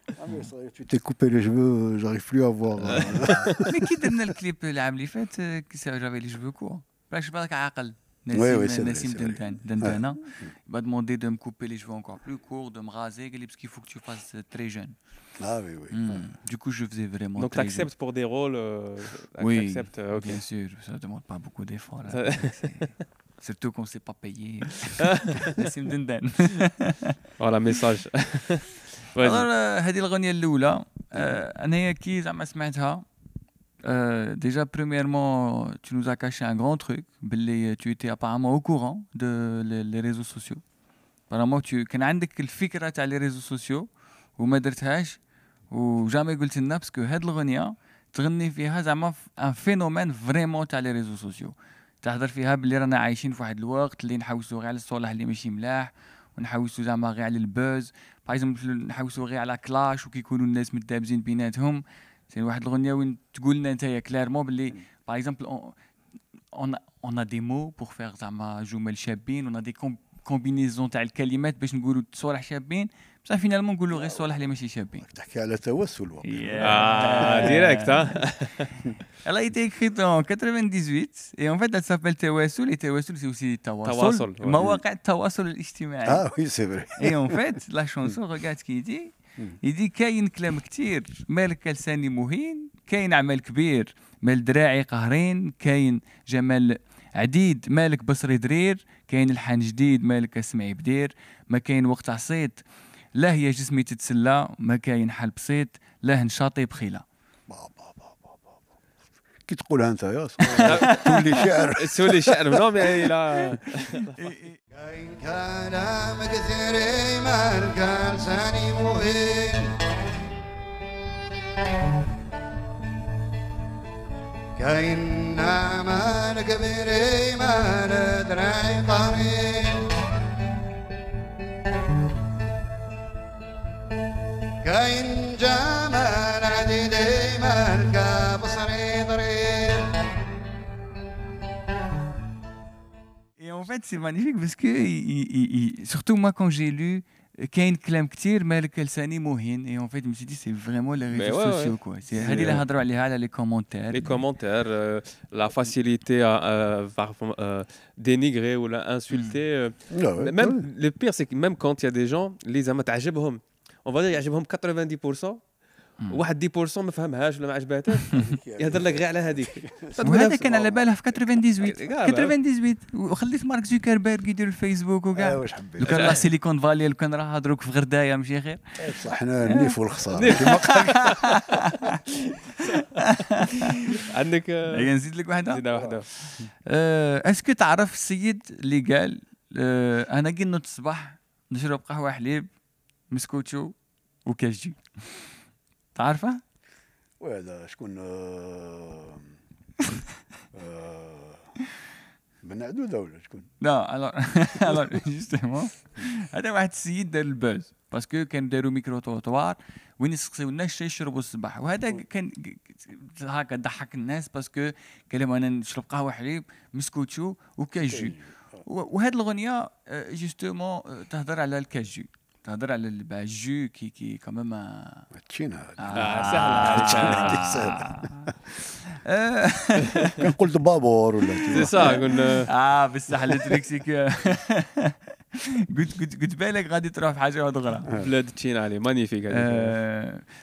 Ah, mais ça y est, tu t'es coupé les cheveux, j'arrive plus à voir. euh, مي كي درنا الكليب العام اللي فات آه، كي سا جافي لي جوفو كور بالك بالك عاقل Ouais, ouais, نسيم c'est vrai, نسيم c'est vrai. دندان دندانه va demander de me couper les cheveux encore plus courts de me raser قال لي parce qu'il faut que tu fasses euh, très jeune Ah oui, oui. Hmm. du coup je faisais vraiment Donc tu très jeune. acceptes pour des rôles euh, Oui, t'acceptes, euh, ok. bien sûr ça demande pas beaucoup d'efforts là. Ça- C'est- surtout qu'on s'est pas payé نسيم دندان Voilà, message. Vas-y. alors آه، هذه الاغنيه الاولى آه، انا هي كي زعما سمعتها Euh, déjà, premièrement, tu nous as caché un grand truc. باللي Tu étais apparemment au courant de les, les réseaux sociaux. Apparemment, tu كان عندك الفكرة تاع les réseaux sociaux وما درتهاش وجامي قلت لنا باسكو هاد الأغنية تغني فيها زعما ان فينومين فريمون تاع لي ريزو سوسيو تهضر فيها باللي رانا عايشين في واحد الوقت اللي نحوسوا غير على الصالح اللي ماشي ملاح ونحوسوا زعما غير على البوز باغ نحوسوا غير على كلاش وكيكونوا الناس متدابزين بيناتهم سي واحد الاغنيه وين تقول لنا نتايا كلارمون باللي باغ اون اون ا دي مو بور فيغ زعما جمل شابين اون ا دي كومبينيزون تاع الكلمات باش نقولوا صوالح شابين بصح فينالمون نقول له غير صالح اللي ماشي شابين تحكي على توسل آه ديريكت الله يديك في 98 اي اون فات سابيل تواسل اي تواسل سي اوسي تواصل مواقع التواصل الاجتماعي آه وي سي فري اي اون فات لا شونسون ريغارد كي يدي يدي كاين كلام كثير مالك لساني مهين كاين عمل كبير مال دراعي قهرين كاين جمال عديد مالك بصري درير كاين الحان جديد مالك اسمعي بدير ما كاين وقت عصيت لا هي جسمي تتسلى ما كاين حل بسيط لا نشاطي بخيلة. كي تقولها أنت يا تولي شعر. تولي شعر منهم لا كاين كلام كثير ما لساني مؤين كاين نعمان كبير ما ندري طريق كاين جمال عديد ما كبصري ضرير Et en fait, fait, c'est magnifique parce que, il- il- il- surtout moi, quand j'ai lu, كاين كلام كتير مالك لساني مهين et en fait je me suis dit c'est vraiment les Mais réseaux ouais, sociaux ouais. quoi c'est C'est, هذه اللي euh, هضروا عليها على les commentaires Les commentaires, euh, la facilité à euh, parfois, euh, dénigrer ou la insulter. euh, لا ouais, Même ouais. le pire, c'est que même quand il y a des gens, les زعما va dire يعجبهم 90% واحد 10% ما فهمهاش ولا ما عجباتهاش يهضر لك غير على هذيك. وهذا كان على بالها في 98 كاع 98 وخليت مارك زوكربيرغ يدير الفيسبوك وكاع. واش حبيت. لو كان لا سيليكون فالي لو كان راه هضروك في غردايه ماشي خير؟ بصح حنا النيف والخسارة. كيما قال عندك آه، نزيد لك واحدة؟ زيدة واحدة. آه، اسكو تعرف السيد اللي قال آه، أنا كي نوض الصباح نشرب قهوة حليب مسكوتشو وكاجي تعرفه؟ وهذا شكون آه، آه، بن عدودة ولا شكون؟ لا الوغ الوغ جوستومون هذا واحد السيد دار الباز باسكو كان داروا ميكرو تروطوار وين يسقسيو الناس شي يشربوا الصباح. وهذا كان هكا ضحك الناس باسكو قال لهم أنا نشرب قهوة حليب مسكوتشو وكاجو وهاد الأغنية جوستومون تهضر على الكاجو تهضر على الجو كي كي كمام تشينا هذه. آه، سهلة سهلة. كان قلت بابور ولا سي قلنا آه بصح التريك سي كو قلت قلت قلت بالك غادي تروح في حاجة واحدة أخرى بلاد تشينا عليه مانيفيك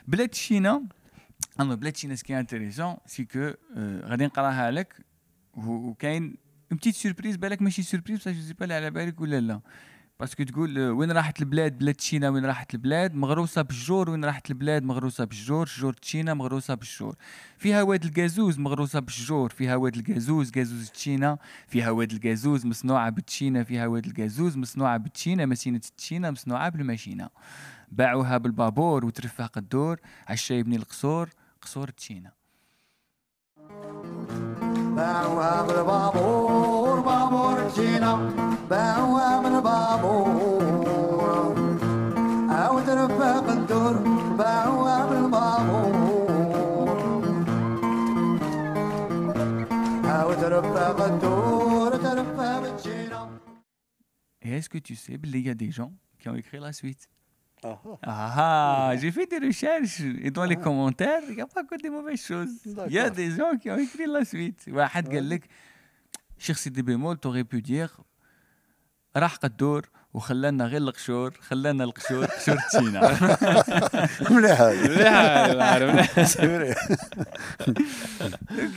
بلاد الشينا اما بلاد الشينا سكي انتريسون سي كو آه، غادي نقراها لك وكاين اون بتيت سوربريز بالك ماشي سوربريز بصح جو سي با على بالك ولا لا باسكو تقول آه، وين راحت البلاد؟ بلاد الشينا وين راحت البلاد؟ مغروسة بالجور وين راحت البلاد؟ مغروسة بالجور شجور تشينا مغروسة بالجور فيها واد الجازوز مغروسة بالشجور فيها واد الجازوز جازوز تشينا فيها واد الجازوز مصنوعة بالتشينا فيها واد الجازوز مصنوعة بالتشينا ماسينه التشينا مصنوعة بالماشينة. باعوها بالبابور وترفق الدور. عشا يبني القصور قصور تشينا. باعوها بالبابور بابور تشينا باعوها بالبابور عاود رفاق الدور باعوها بالبابور عاود رفاق الدور ترفع بالتشينا Et est-ce que tu sais, il y a des gens qui ont écrit la suite Ah, Ah, j'ai fait des recherches et dans les commentaires, il n'y a pas que des mauvaises choses. Il y a D'accord. des gens qui ont écrit la suite. واحد قال لك شيخ سيدي بيمول t'aurais pu dire راح قدور وخلانا غير القشور خلانا القشور قشور تشينا مليح هذه مليحة عارف سي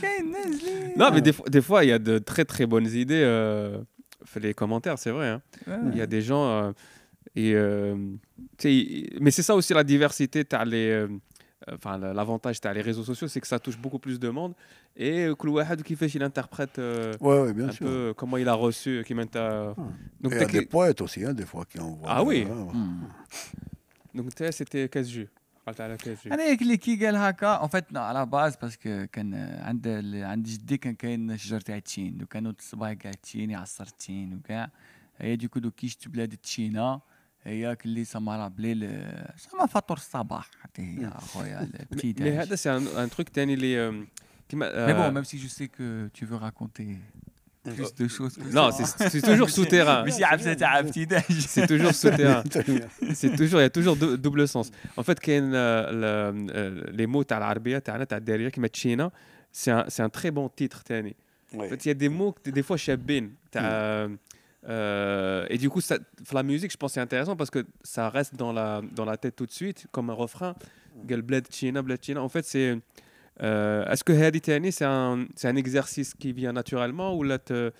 كاين ناس اللي Non, mais des, fois- des fois, il y a de très très bonnes idées. Euh, fait les commentaires, c'est vrai. hein. Il y a des gens. euh, et, euh, tu sais, il- mais c'est ça aussi la diversité. t'as les, euh, Enfin, l'avantage, t'as les réseaux sociaux, c'est que ça touche beaucoup plus de monde. Et كل واحد كيفاش il interprète euh, Oui, oui, bien un sûr. peu comment il a reçu. Qui t'as- Donc, Il y t'as a des qui- poètes aussi, hein, des fois, qui envoient. Ah oui. Ouais, ouais. Hmm. donc t'as- c'était casse-jus. قلت على casse-jus. انا اللي كي قال هكا اون فيت على باز باسكو كان عند ال- عند جدي كان كاين شجر تاع التين وكانوا الصباح كاع التين يعصر التين وكاع هي دوكو دو كيشت بلاد التشينا هي كلي سما بليل سما فطور الصباح حتى هي اخويا البتي Mais هذا c'est un, un truc تاني اللي euh, كيما Mais bon, euh, même si je sais que tu veux raconter plus de choses que Non, ça. c'est c'est toujours souterrain. ماشي عبسه تاع ابتدائي C'est toujours souterrain. C'est toujours, il y a toujours dou- double sens. En fait, كاين euh, le- euh, les mots تاع العربية تاعنا تاع الدارجة كيما تشينا c'est un, c'est un très bon titre تاني. En fait, il y a des mots que des fois شابين تاع Euh, et du coup, la musique, je pense, c'est intéressant parce que ça reste dans la, dans la tête tout de suite, comme un refrain. En fait, c'est. Euh, est-ce euh, que Hadi Tani, c'est un, un, exercice qui vient naturellement ou là te...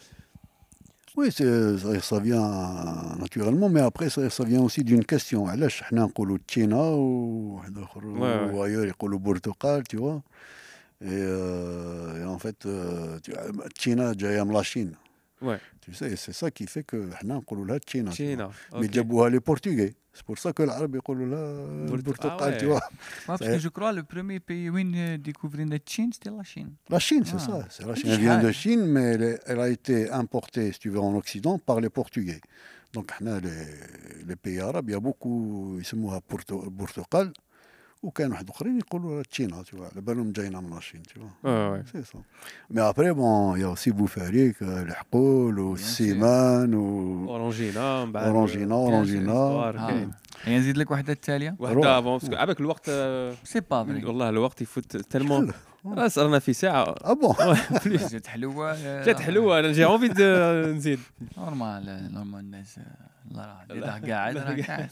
Oui, ça, vient naturellement, mais après, ça, vient aussi d'une question. ou ailleurs, tu vois? Et, euh, et en fait, euh, China, la Chine. Ouais. Tu sais, c'est ça qui fait que on dit China. China. Okay. Mais Djabouha, les Portugais. C'est pour ça que l'arabe dit Portugal, ah tu vois. parce que je crois que le premier pays où on découvert la Chine, c'était la Chine. La Chine, c'est ah. ça. Ah, elle vient de Chine, mais elle, a été importée, si tu veux, en Occident par les Portugais. Donc, les, pays arabes, il y a beaucoup, ils se mouent à Portugal. وكان واحد آخرين يقولوا تشينا vois. على بالهم جاينا من لاشين Ouais, ouais. سي سا مي ابري بون يا اوسي بوفاريك الحقول والسيمان و اورانجينا من بعد اورانجينا اورانجينا. هي نزيد لك واحدة التاليه واحدة روح. افون باسكو عباك الوقت سي با فري والله الوقت يفوت تالمون خلاص رانا في ساعة آه بون جات حلوة جات حلوة أنا جي اونفي نزيد نورمال نورمال الناس الله راه راه قاعد راه قاعد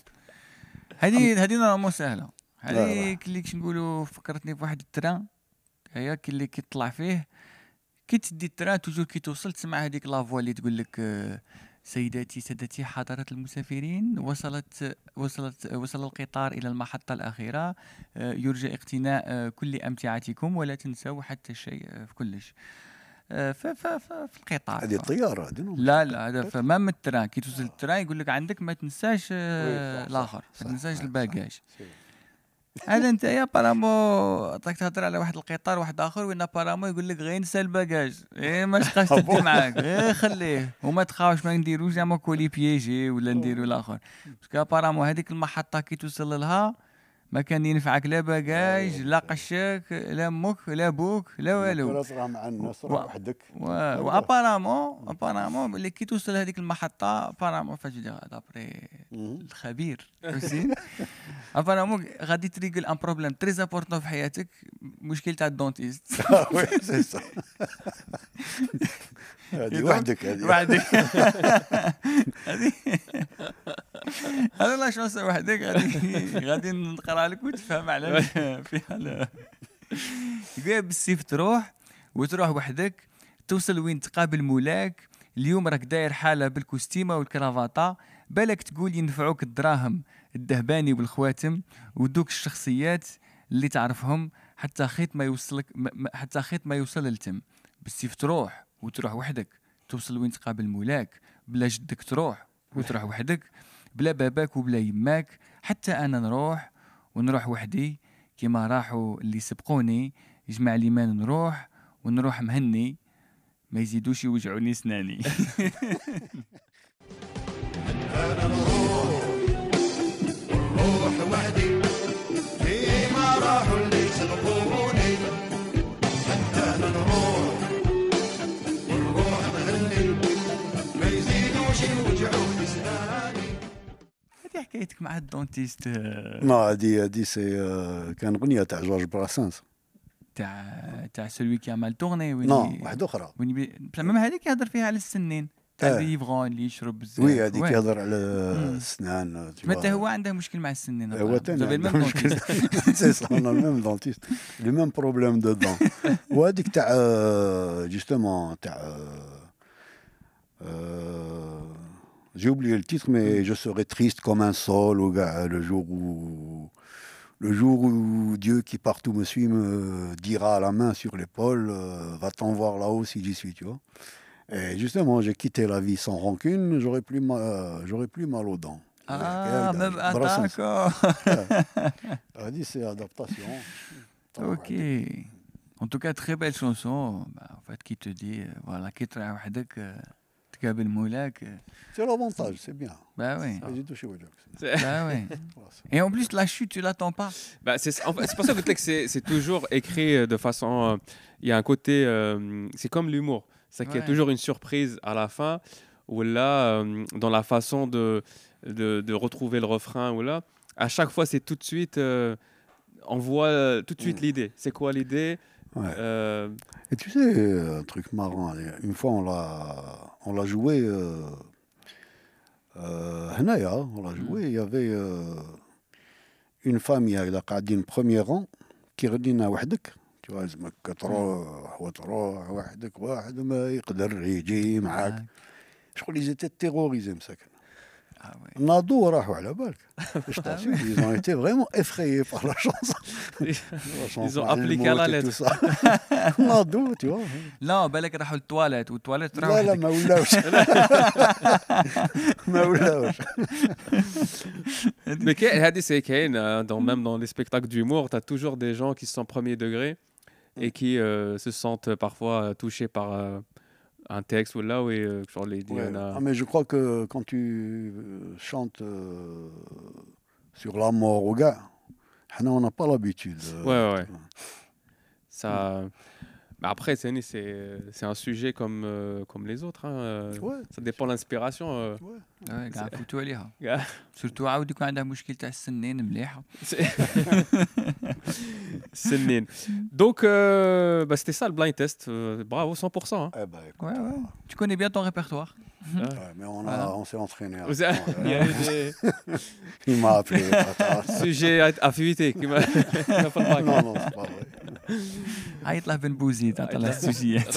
هذه هذه نورمال سهله هذيك اللي كنقولوا فكرتني بواحد الترا هي اللي كيطلع فيه كي تدي الترا توجور كي توصل تسمع هذيك لا فوا اللي تقول لك آه، سيداتي سادتي حضرة المسافرين وصلت وصلت آه، وصل القطار إلى المحطة الأخيرة آه، يرجى اقتناء كل أمتعتكم ولا تنسوا حتى شيء في كلش. ف في القطار. هذه الطيارة لا لا هذا فما من كي توصل الترا يقول لك عندك ما تنساش الآخر ما تنساش الباجاج صح. هذا انت يا بارامو راك تهضر على واحد القطار واحد آخر وين بارامو يقول لك غير نسى الباجاج إيه ما تبقاش تدي معاك. غير خليه. وما تخافش ما نديروش زعما كولي بيجي ولا نديرو الآخر. باسكو بارامو هذيك المحطة كي توصل لها ما كان ينفعك لا باجاج لا قشاك لا أمك لا بوك لا والو. ترى مع الناس و- وحدك. وأبارامون أبارامون اللي كي توصل هذيك المحطة أبارامون فاش دابري. الخبير حسين أبارامون غادي تريقل ان بروبليم تري إمبورطون في حياتك مشكل تاع الدونتيست. آه، وي سي سا هذه وحدك هذه. وحدك. هذه. أنا لا شونس وحدك غادي غادي نقرأ لك وتفهم علاش فيها يقول بالسيف تروح وتروح وحدك توصل وين تقابل مولاك. اليوم راك داير حالة بالكوستيمة والكرافاطة. بالك تقول ينفعوك الدراهم الدهباني والخواتم ودوك الشخصيات اللي تعرفهم حتى خيط ما يوصلك م- م- حتى خيط ما يوصل للتم. بالسيف تروح وتروح وحدك. توصل وين تقابل مولاك. بلا جدك تروح وتروح وحدك. بلا باباك وبلا يماك حتى أنا نروح ونروح وحدي. كيما راحوا اللي سبقوني يجمع لي مان نروح ونروح مهني. ما يزيدوش يوجعوني سناني. روح وحدي. هذه حكايتك مع الدونتيست آه، نو هذه هذه سي آه، كان أغنية تاع جورج براسانس تاع تاع سلوي كي عمل تورني وين نو واحدة أخرى وين ميم هذيك يهضر فيها على السنين تاع آه. الليفغون اللي يشرب بزاف وي هذيك. يهضر على. السنان متى. هو عنده مشكل مع السنين هو avez le عنده مشكل. سي سا اون ميم دونتيست لي ميم بروبليم دو دون وهذيك تاع جوستومون تاع J'ai oublié le titre, mais je serai triste comme un sol le jour où le jour où Dieu qui partout me suit me dira à la main sur l'épaule, euh, va-t'en voir là-haut si j'y suis, tu vois. Et justement, j'ai quitté la vie sans rancune, j'aurais plus, mal, euh, j'aurais plus mal aux dents. Ah, même ah, d'accord. Elle a dit c'est adaptation. Ok. En tout cas, très belle chanson. Bah, en fait, qui te dit, euh, voilà, qui travaille avec... تقابل مولاك euh, C'est l'avantage, c'est bien. Bah oui. Vas-y, touchez au joke. Bah oui. Voilà. Et en plus, la chute, tu l'attends pas. Bah, c'est en fait, c'est pour ça que je dis que c'est c'est toujours écrit euh, de façon. euh, Il y a un côté. euh, c'est comme l'humour. C'est qu'il y a Ouais. toujours une surprise à la fin, ou là, euh, dans la façon de, de, de retrouver le refrain, ou là, à chaque fois, c'est tout de suite. euh, on voit euh, tout de suite Mm. l'idée. C'est quoi l'idée Ouais. Euh, Et tu sais, un truc marrant, une fois on l'a, on l'a joué, euh, euh, هنايا, on l'a joué, il y avait euh, une famille هكذا قاعدين premier rang كي غدينا وحدك tu vois لازمك تروح وتروح وحدك واحد ما يقدر يجي معاك شغل ils étaient terrorisés مساكن Ah ouais. ناضوا راحوا على بالك je t'assure, ils ont été vraiment effrayés par la chanson La chanson ont appliqué à la الموت et lettre. tout ça. ناضوا tu vois لا بالك راحوا للتواليت والتواليت راح لا لا وحدك. ما ولاوش ما ولاوش Mais Kay- Hadi, c'est Kane, euh, dans, même dans les spectacles d'humour, tu as toujours des gens qui sont premier degré et qui euh, se sentent parfois euh, touchés par euh, un texte ou là, oui, euh, genre les ouais. ah, mais je crois que quand tu euh, chantes euh, sur la mort au gars, on n'a pas l'habitude. Euh, ouais, ouais. Ça. Ouais. Bah après, c'est un sujet comme, comme les autres. Hein, ouais, ça dépend de l'inspiration. Ouais. آه، كاع نفوتوا عليها كاع. سورتو عاود يكون عندها مشكل تاع السنين مليحه Sénine. Donc, euh, bah, c'était ça le blind test. Euh, bravo, 100%. hein. Eh ben, écoute, Ouais, ouais. Tu connais bien ton répertoire. ouais, mais on, a, Voilà. on s'est entraîné. Vous avant, avez- ouais. Il y a des Il m'a appelé. attends. sujets à affinité qui m'a qui m'a pas le bac. non, non, c'est pas vrai. عيط له بن بوزيد عطى له عيط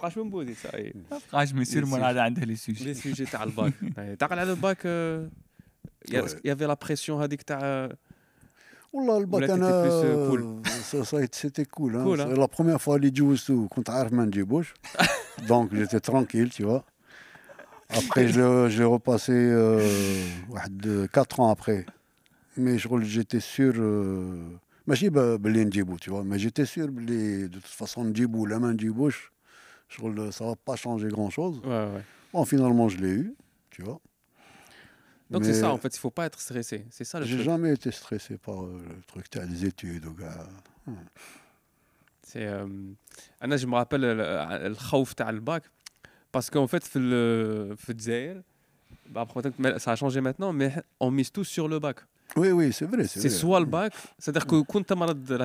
له. السوجيات Franchement, beau, c'est ça. Et بقاش ما يصير Les من هذا عنده لي Les سوجي sujets تاع الباك Ouais. تعقل على الباك euh, il y a- Ouais. il y avait la pression هذيك تاع والله الباك ولا انا t'étais plus, euh, cool. ça- ça a été- c'était cool. Hein. Cool, hein. C'est La première fois اللي جوزته كنت عارف ما نجيبوش donc j'étais tranquille tu vois. Après je l'ai- je l'ai repassé euh, واحد 4 ans après. Mais je j'étais sûr euh, ماشي ب- باللي نجيبو tu vois mais j'étais sûr باللي de toute façon نجيبو ولا ما ça va pas changer grand-chose. Bon, finalement, je l'ai eu, tu vois. Donc c'est ça, en fait, il ne faut pas être stressé. C'est ça J'ai jamais été stressé par euh, le truc, tu as des études, ou gars. Hum. C'est, euh, Anna, je me rappelle euh, le khawf le bac, parce qu'en fait, le, le bah, ça a changé maintenant, mais on mise tout sur le bac. Oui, oui, c'est vrai. C'est vrai. soit le bac, c'est-à-dire que quand tu as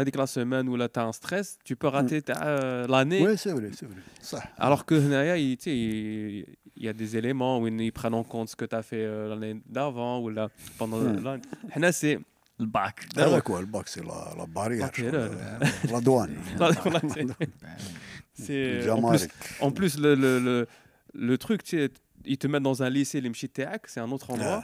هذيك la semaine ou là tu as un stress, tu peux rater ta- euh, l'année. Oui, c'est vrai, c'est vrai. Ça. Alors que هنايا, il tu sais, il il y a des éléments où ils prennent en compte ce que tu as fait euh, l'année d'avant ou là pendant Hmm. l'année. هنا c'est الباك هذا quoi, le bac, c'est la, la barrière. Ok, je là, crois, la douane. Non, voilà, c'est- c'est en plus, Jamaïque. en plus le, le, le, le truc, tu sais, ils te mettent dans un lycée, les Mchiteak, c'est un autre endroit,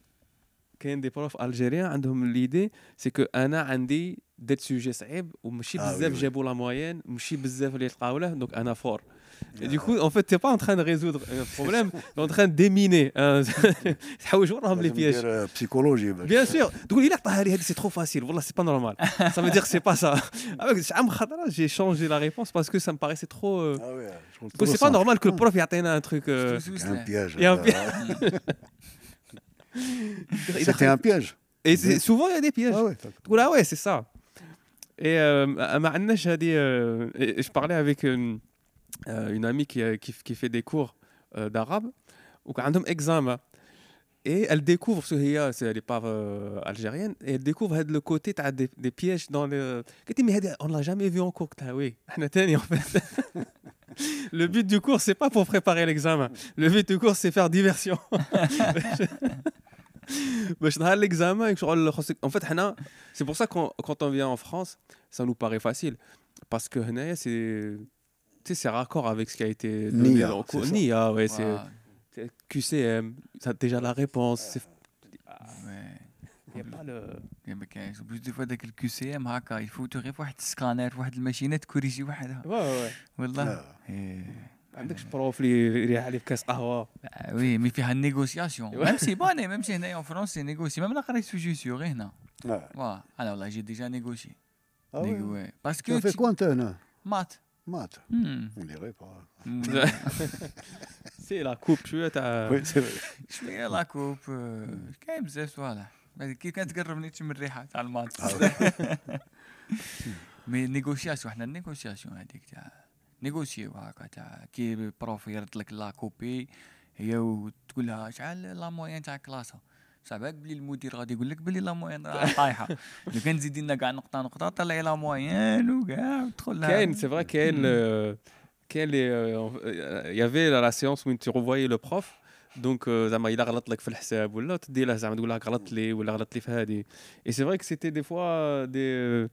كاين دي بروف الجيريان عندهم ليدي سي كو انا عندي درت سوجي صعيب وماشي آه، بزاف وي، وي. جابوا لا موين ماشي بزاف اللي لقاو له دونك انا فور Et du coup, en fait, t'es pas en train de résoudre un problème, t'es en train de déminer. un- تحوش وراهم les لازم pièges. ندير psychologie باش Bien sûr. تقول لي عطاها لي هذه c'est trop facile. والله c'est pas normal. Ça veut dire que c'est pas ça. Avec شحال من خطره j'ai changé la réponse parce que ça me paraissait trop. euh, Ah ouais, je trouve parce que trop c'est pas simple. normal que le prof يعطينا un truc. euh, سوس C'est un له. piège. Il y a un euh, piège. C'était un piège. Et souvent, il y a des pièges. Ah Oula, ouais, c'est ça. Et euh, j'allais, euh, je parlais avec euh, euh, une, amie euh, qui, qui, fait des cours d'arabe, où elle a un examen. Hein. Et elle découvre, ce parce qu'elle n'est pas algérienne, et elle découvre le côté as des, des pièges dans le. On ne l'a jamais vu en cours. Oui, en fait. le but du cours c'est pas pour préparer l'examen le but du cours c'est faire diversion باش نهار l'examen شغل خاصك en fait حنا c'est pour ça qu'on quand on vient en France ça nous paraît facile parce que هنايا c'est tu sais c'est raccord avec ce qui a été donné Nia, dans le cours c'est ça. Nia ouais c'est Ouais, c'est QCM, tu as déjà la réponse. c'est- ouais. ما كاينش بلوس دي فوا داك الكيو سي ام هكا يفوتوا غير في واحد السكانر في واحد الماشينه تكوريجي وحدها. والله. ما عندكش بروف اللي يريح عليه بكاس قهوة وي مي فيها النيغوسياسيون. ميم سي بوني ميم سي هنايا اون فرونس سي نيغوسي ميم أنا قريت في جوسيو غير هنا Ouais. وا أنا والله جي ديجا نيغوسي باسكو quoi, toi, là مات. On dirait pas. مم. سي لا كوب شوية تاع. شوية لاكوب آه، كاين بزاف صوالح بعد كي كانت تقربني تشم الريحة تاع المات مي نيغوسياسيون حنا النيغوسياسيون هذيك تاع نيغوسيو هكا تاع كي البروف يرد لك لا كوبي هي وتقول لها شحال لا موين تاع كلاسها صعبك بلي المدير غادي يقول لك بلي لا موين راه طايحة. لو كان تزيد لنا كاع نقطة نقطة طلعي لا موين وكاع وتدخل لها. كاين سي فري كاين euh, كاين les, euh, il y avait la séance où tu revoyais le prof. دونك زعما الا غلط لك في الحساب ولا تدي له زعما تقول له غلطت لي ولا غلطت لي في هذه اي سي فري كو سيتي دي فوا دي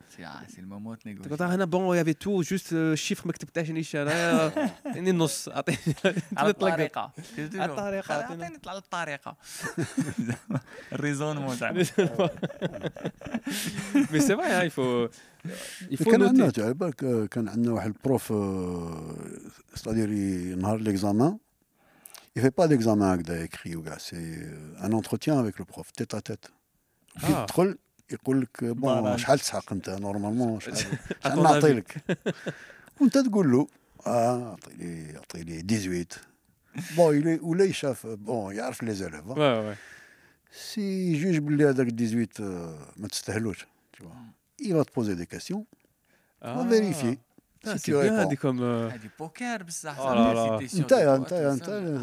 سي المومون تقول هنا بون يافي تو جوست الشيفر ما كتبتهاش نيش انايا عطيني النص عطيني على الطريقة على الطريقة، عطيني نطلع على الطريقة الريزونمون زعما مي سي فري يفو يفو كان عندنا على بالك كان عندنا واحد البروف ستادير نهار ليكزامان Il fait pas d'examen هكذا écrit وكاع سي ان entretien avec le prof tête à tête كي آه. تدخل يقول لك بون بالانس. شحال تسحق انت نورمالمون شحال شحال أعطونا نعطي في. لك وانت تقول له اه اعطيني اعطيني 18 بون يلي- ولا يشاف بون يعرف لي زاليف وي وي سي جوج باللي هذاك 18 آه، ما تستاهلوش tu vois. Il va te poser des questions, Ah. on va vérifier. c'est bien, comme... Euh, ah, du poker, ça. Oh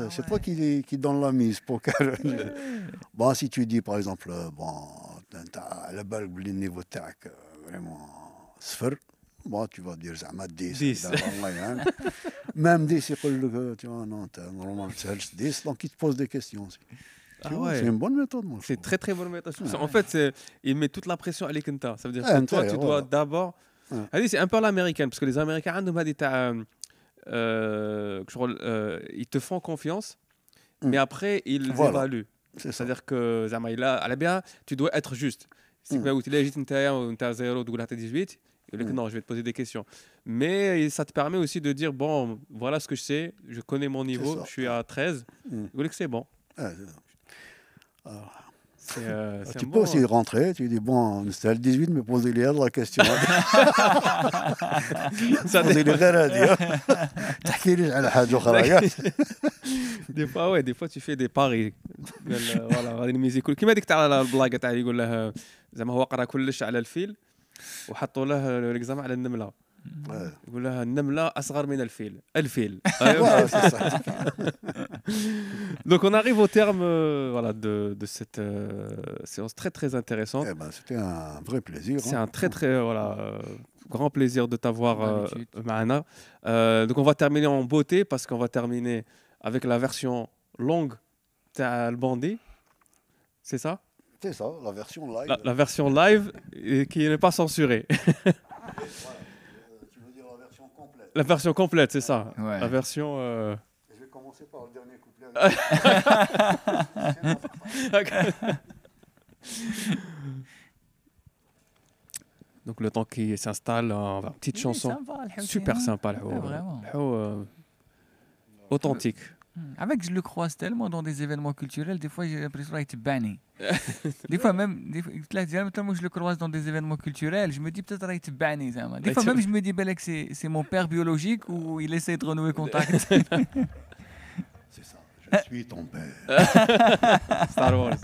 c'est toi qui, qui donne la mise, poker. bon, bah, si tu dis, par exemple, euh, bon, le niveau euh, vraiment, bon, bah, tu vas dire, ça m'a 10. Hein. Même 10, c'est tu vois, non, normalement, c'est 10, donc il te pose des questions aussi. Ah c'est une bonne méthode. C'est très très bonne méthode. En fait, il met toute la pression à. Ça veut dire que toi, tu dois d'abord Ouais. Allez, c'est un peu à l'américaine, parce que les Américains, عندهم هذه تاع, euh, que je crois, euh, ils te font confiance, Mm. mais après, ils Voilà. évaluent. C'est ça. C'est-à-dire que زعما إلا على bien, tu dois être juste. Si Mm. tu قلت لي جيت نتايا ونتا زيرو تقول حتى 18 يقول لك Mm. non, je vais te poser des questions. Mais ça te permet aussi de dire bon, voilà ce que je sais, je connais mon niveau, ça. je suis à 13. Mm. يقول لك c'est bon. Ah, c'est ça. Alors, C'est, Euh, c'est tu peux bon- aussi rentrer, tu dis bon, c'était le 18, mais posez les la question. Ça posez les غير هذه تحكي لي على حاجة أخرى ياك دي فوا وي دي فوا tu fais des paris قال فوالا غادي نميزي كل كيما ديك تاع البلاكه تاع يقول له زعما هو قرا كلش على الفيل وحطوا له ليكزام على النمله يقول لها النمله اصغر من الفيل الفيل Voilà, c'est ça. donc on arrive au terme euh, voilà de, de cette euh, séance très très intéressante Eh ben, c'était un vrai plaisir. c'est hein. un très très voilà euh, grand plaisir de t'avoir euh, D'habitude. معنا. Euh, donc on va terminer en beauté parce qu'on va terminer avec la version longue تاع الباندي c'est ça C'est ça, la version live. la, la version live et qui n'est pas censurée la version complète c'est ça Ouais. la version euh, Je vais commencer par le dernier couplet. donc le temps qui s'installe va- petite chanson super sympa le Ouais, vraiment. Hou, euh, authentique Avec, je le croise tellement dans des événements culturels, des fois j'ai l'impression d'être banni. des fois même, des fois, tellement je le croise dans des événements culturels, je me dis peut-être être banni. zama. Des fois même je me dis Belek, c'est c'est mon père biologique ou il essaie de renouer contact. C'est ça, je suis ton père. Star Wars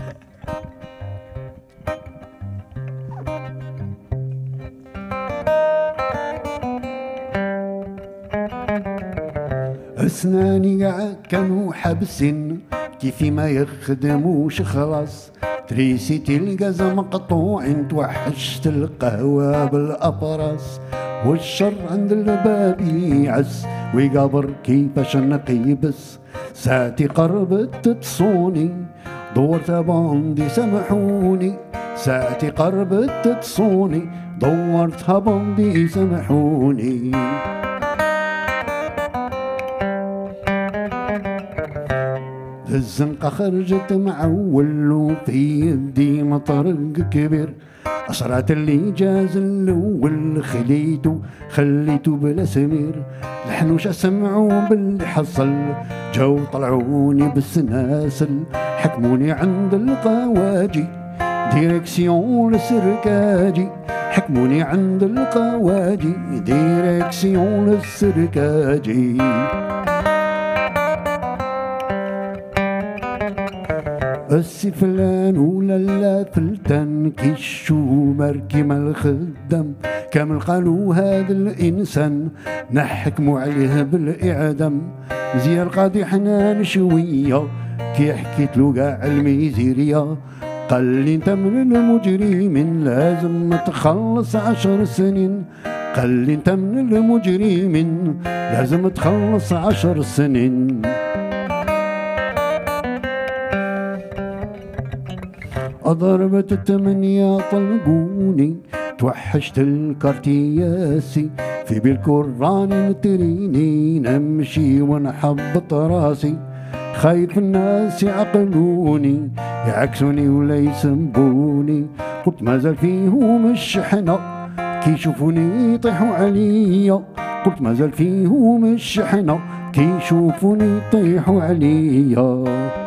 أسناني قاع كانوا حابسين. كيفي ما يخدموش خلاص. تريسيتي القز مقطوعين توحشت القهوة بالأبراس. والشر عند الباب يعس. ويقابر كيفاش نقيبس ساعتي قربت تصوني. دورت باندي سامحوني ساعتي قربت تصوني. دورتها باندي سامحوني الزنقة خرجت معول وفي يدي مطرق كبير. أسرات اللي جاز الأول خليتو خليتو بلا سمير. الحنوش سمعوا باللي حصل؟ جو طلعوني بالسناسل حكموني عند القواجي. ديريكسيون للسركاجي حكموني عند القواجي. ديريكسيون للسركاجي. السي فلان ولا لا فلتان كيشو مركي الخدام. كامل قالوا هذا الإنسان نحكموا عليه بالإعدام. مزيان القاضي حنان شوية كي حكيت له كاع الميزيريا. قال لي انت من المجرمين لازم تخلص عشر سنين. قال لي انت من المجرمين لازم تخلص عشر سنين. ضربت التمنية طلقوني توحشت الكارتياسي في بالكراني نتريني نمشي ونحبط راسي. خايف الناس يعقلوني يعكسوني ولا يسبوني قلت مازال فيهم الشحنة كي يشوفوني يطيحوا عليا. قلت مازال فيهم الشحنة كي يشوفوني يطيحوا عليا.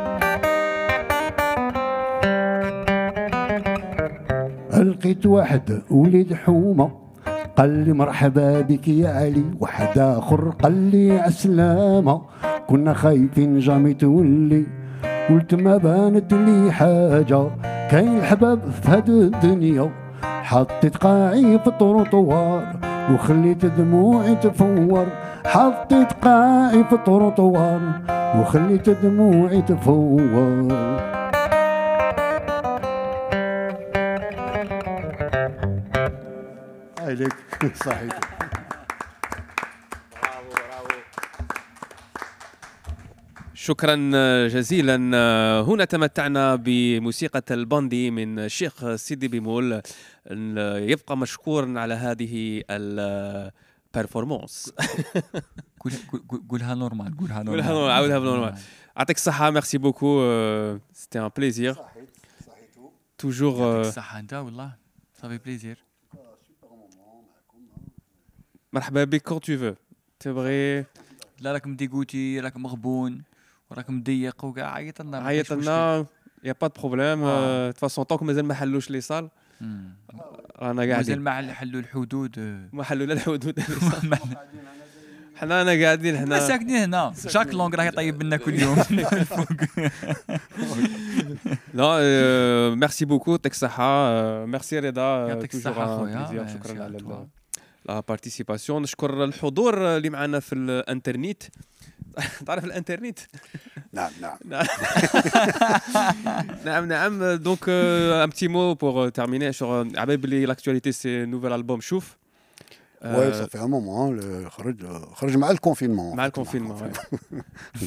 لقيت واحد وليد حومة. قال لي مرحبا بك يا علي واحد آخر قال لي عسلامة كنا خايفين جامي تولي. قلت ما بانت لي حاجة كاين الحباب في هاد الدنيا. حطيت قاعي في الطروطوار وخليت دموعي تفور. حطيت قاعي في الطروطوار وخليت دموعي تفور. عليك. صحيح. شكرا جزيلا. هنا تمتعنا بموسيقى الباندي من الشيخ سيدي بيمول. يبقى مشكورا على هذه البرفورمانس قول- قول- قولها نورمال قولها نورمال قولها نورمال، عاودها بنورمال. يعطيك الصحة ميرسي بوكو سيتي ان بليزير توجور يعطيك الصحة أنت والله. صافي بليزير مرحبا بك كون تو فو تبغي لا راك مديقوتي راك مغبون وراك مضيق وكاع. عيط لنا عيط لنا يا با دو بروبليم آه. دو فاسون طونك مازال ما حلوش لي صال. رانا مازال قاعدين. ما حلوا الحدود. ما حلوا لا الحدود حنا أنا قاعدين حنا ساكنين هنا. جاك لونغ راه يطيب لنا كل يوم. لا euh, ميرسي بوكو يعطيك الصحة ميرسي رضا يعطيك un خويا. شكرا على لا بارتيسيباسيون نشكر الحضور اللي معنا في الانترنت. تعرف الانترنت؟ نعم نعم. نعم نعم. دونك ان بتي مو بور تيرميني عبالي بلي لاكتواليتي سي نوفيل البوم شوف Ouais, euh, ça fait un moment, hein, le avec le confinement. Mal confinement, ouais.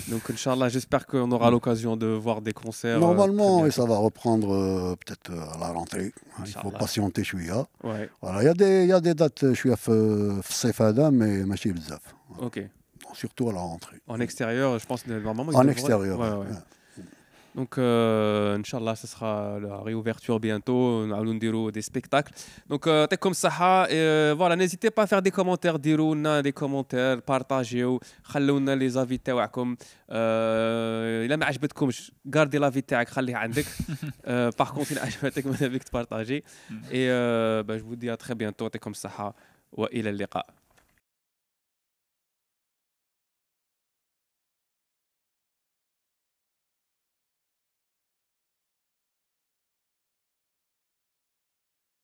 Donc, Inch'Allah, j'espère qu'on aura l'occasion de voir des concerts. Euh, normalement, euh, ça va reprendre euh, peut-être à la rentrée. Il faut patienter, je suis là. Voilà, il y, a des, y a des dates, je suis à Fsefada, mais Machi Bzaf. Ok. Surtout à la rentrée. En extérieur, je pense, normalement. En extérieur, ouais, ouais. Ouais. Donc, euh, Inch'Allah, ce sera la réouverture bientôt. Nous allons des spectacles. Donc, euh, t'es comme ça. Et, euh, voilà, n'hésitez pas à faire des commentaires, dire des commentaires, partagez ou خلونا les avis تاعكم. Euh, إلا ما عجبتكمش gardez l'avis تاعك خليه عندك. Euh, Par contre, إلا عجبتك ماذا بك تبارطاجي. Euh, vous dis à très bientôt. T'es comme ça. وإلى اللقاء.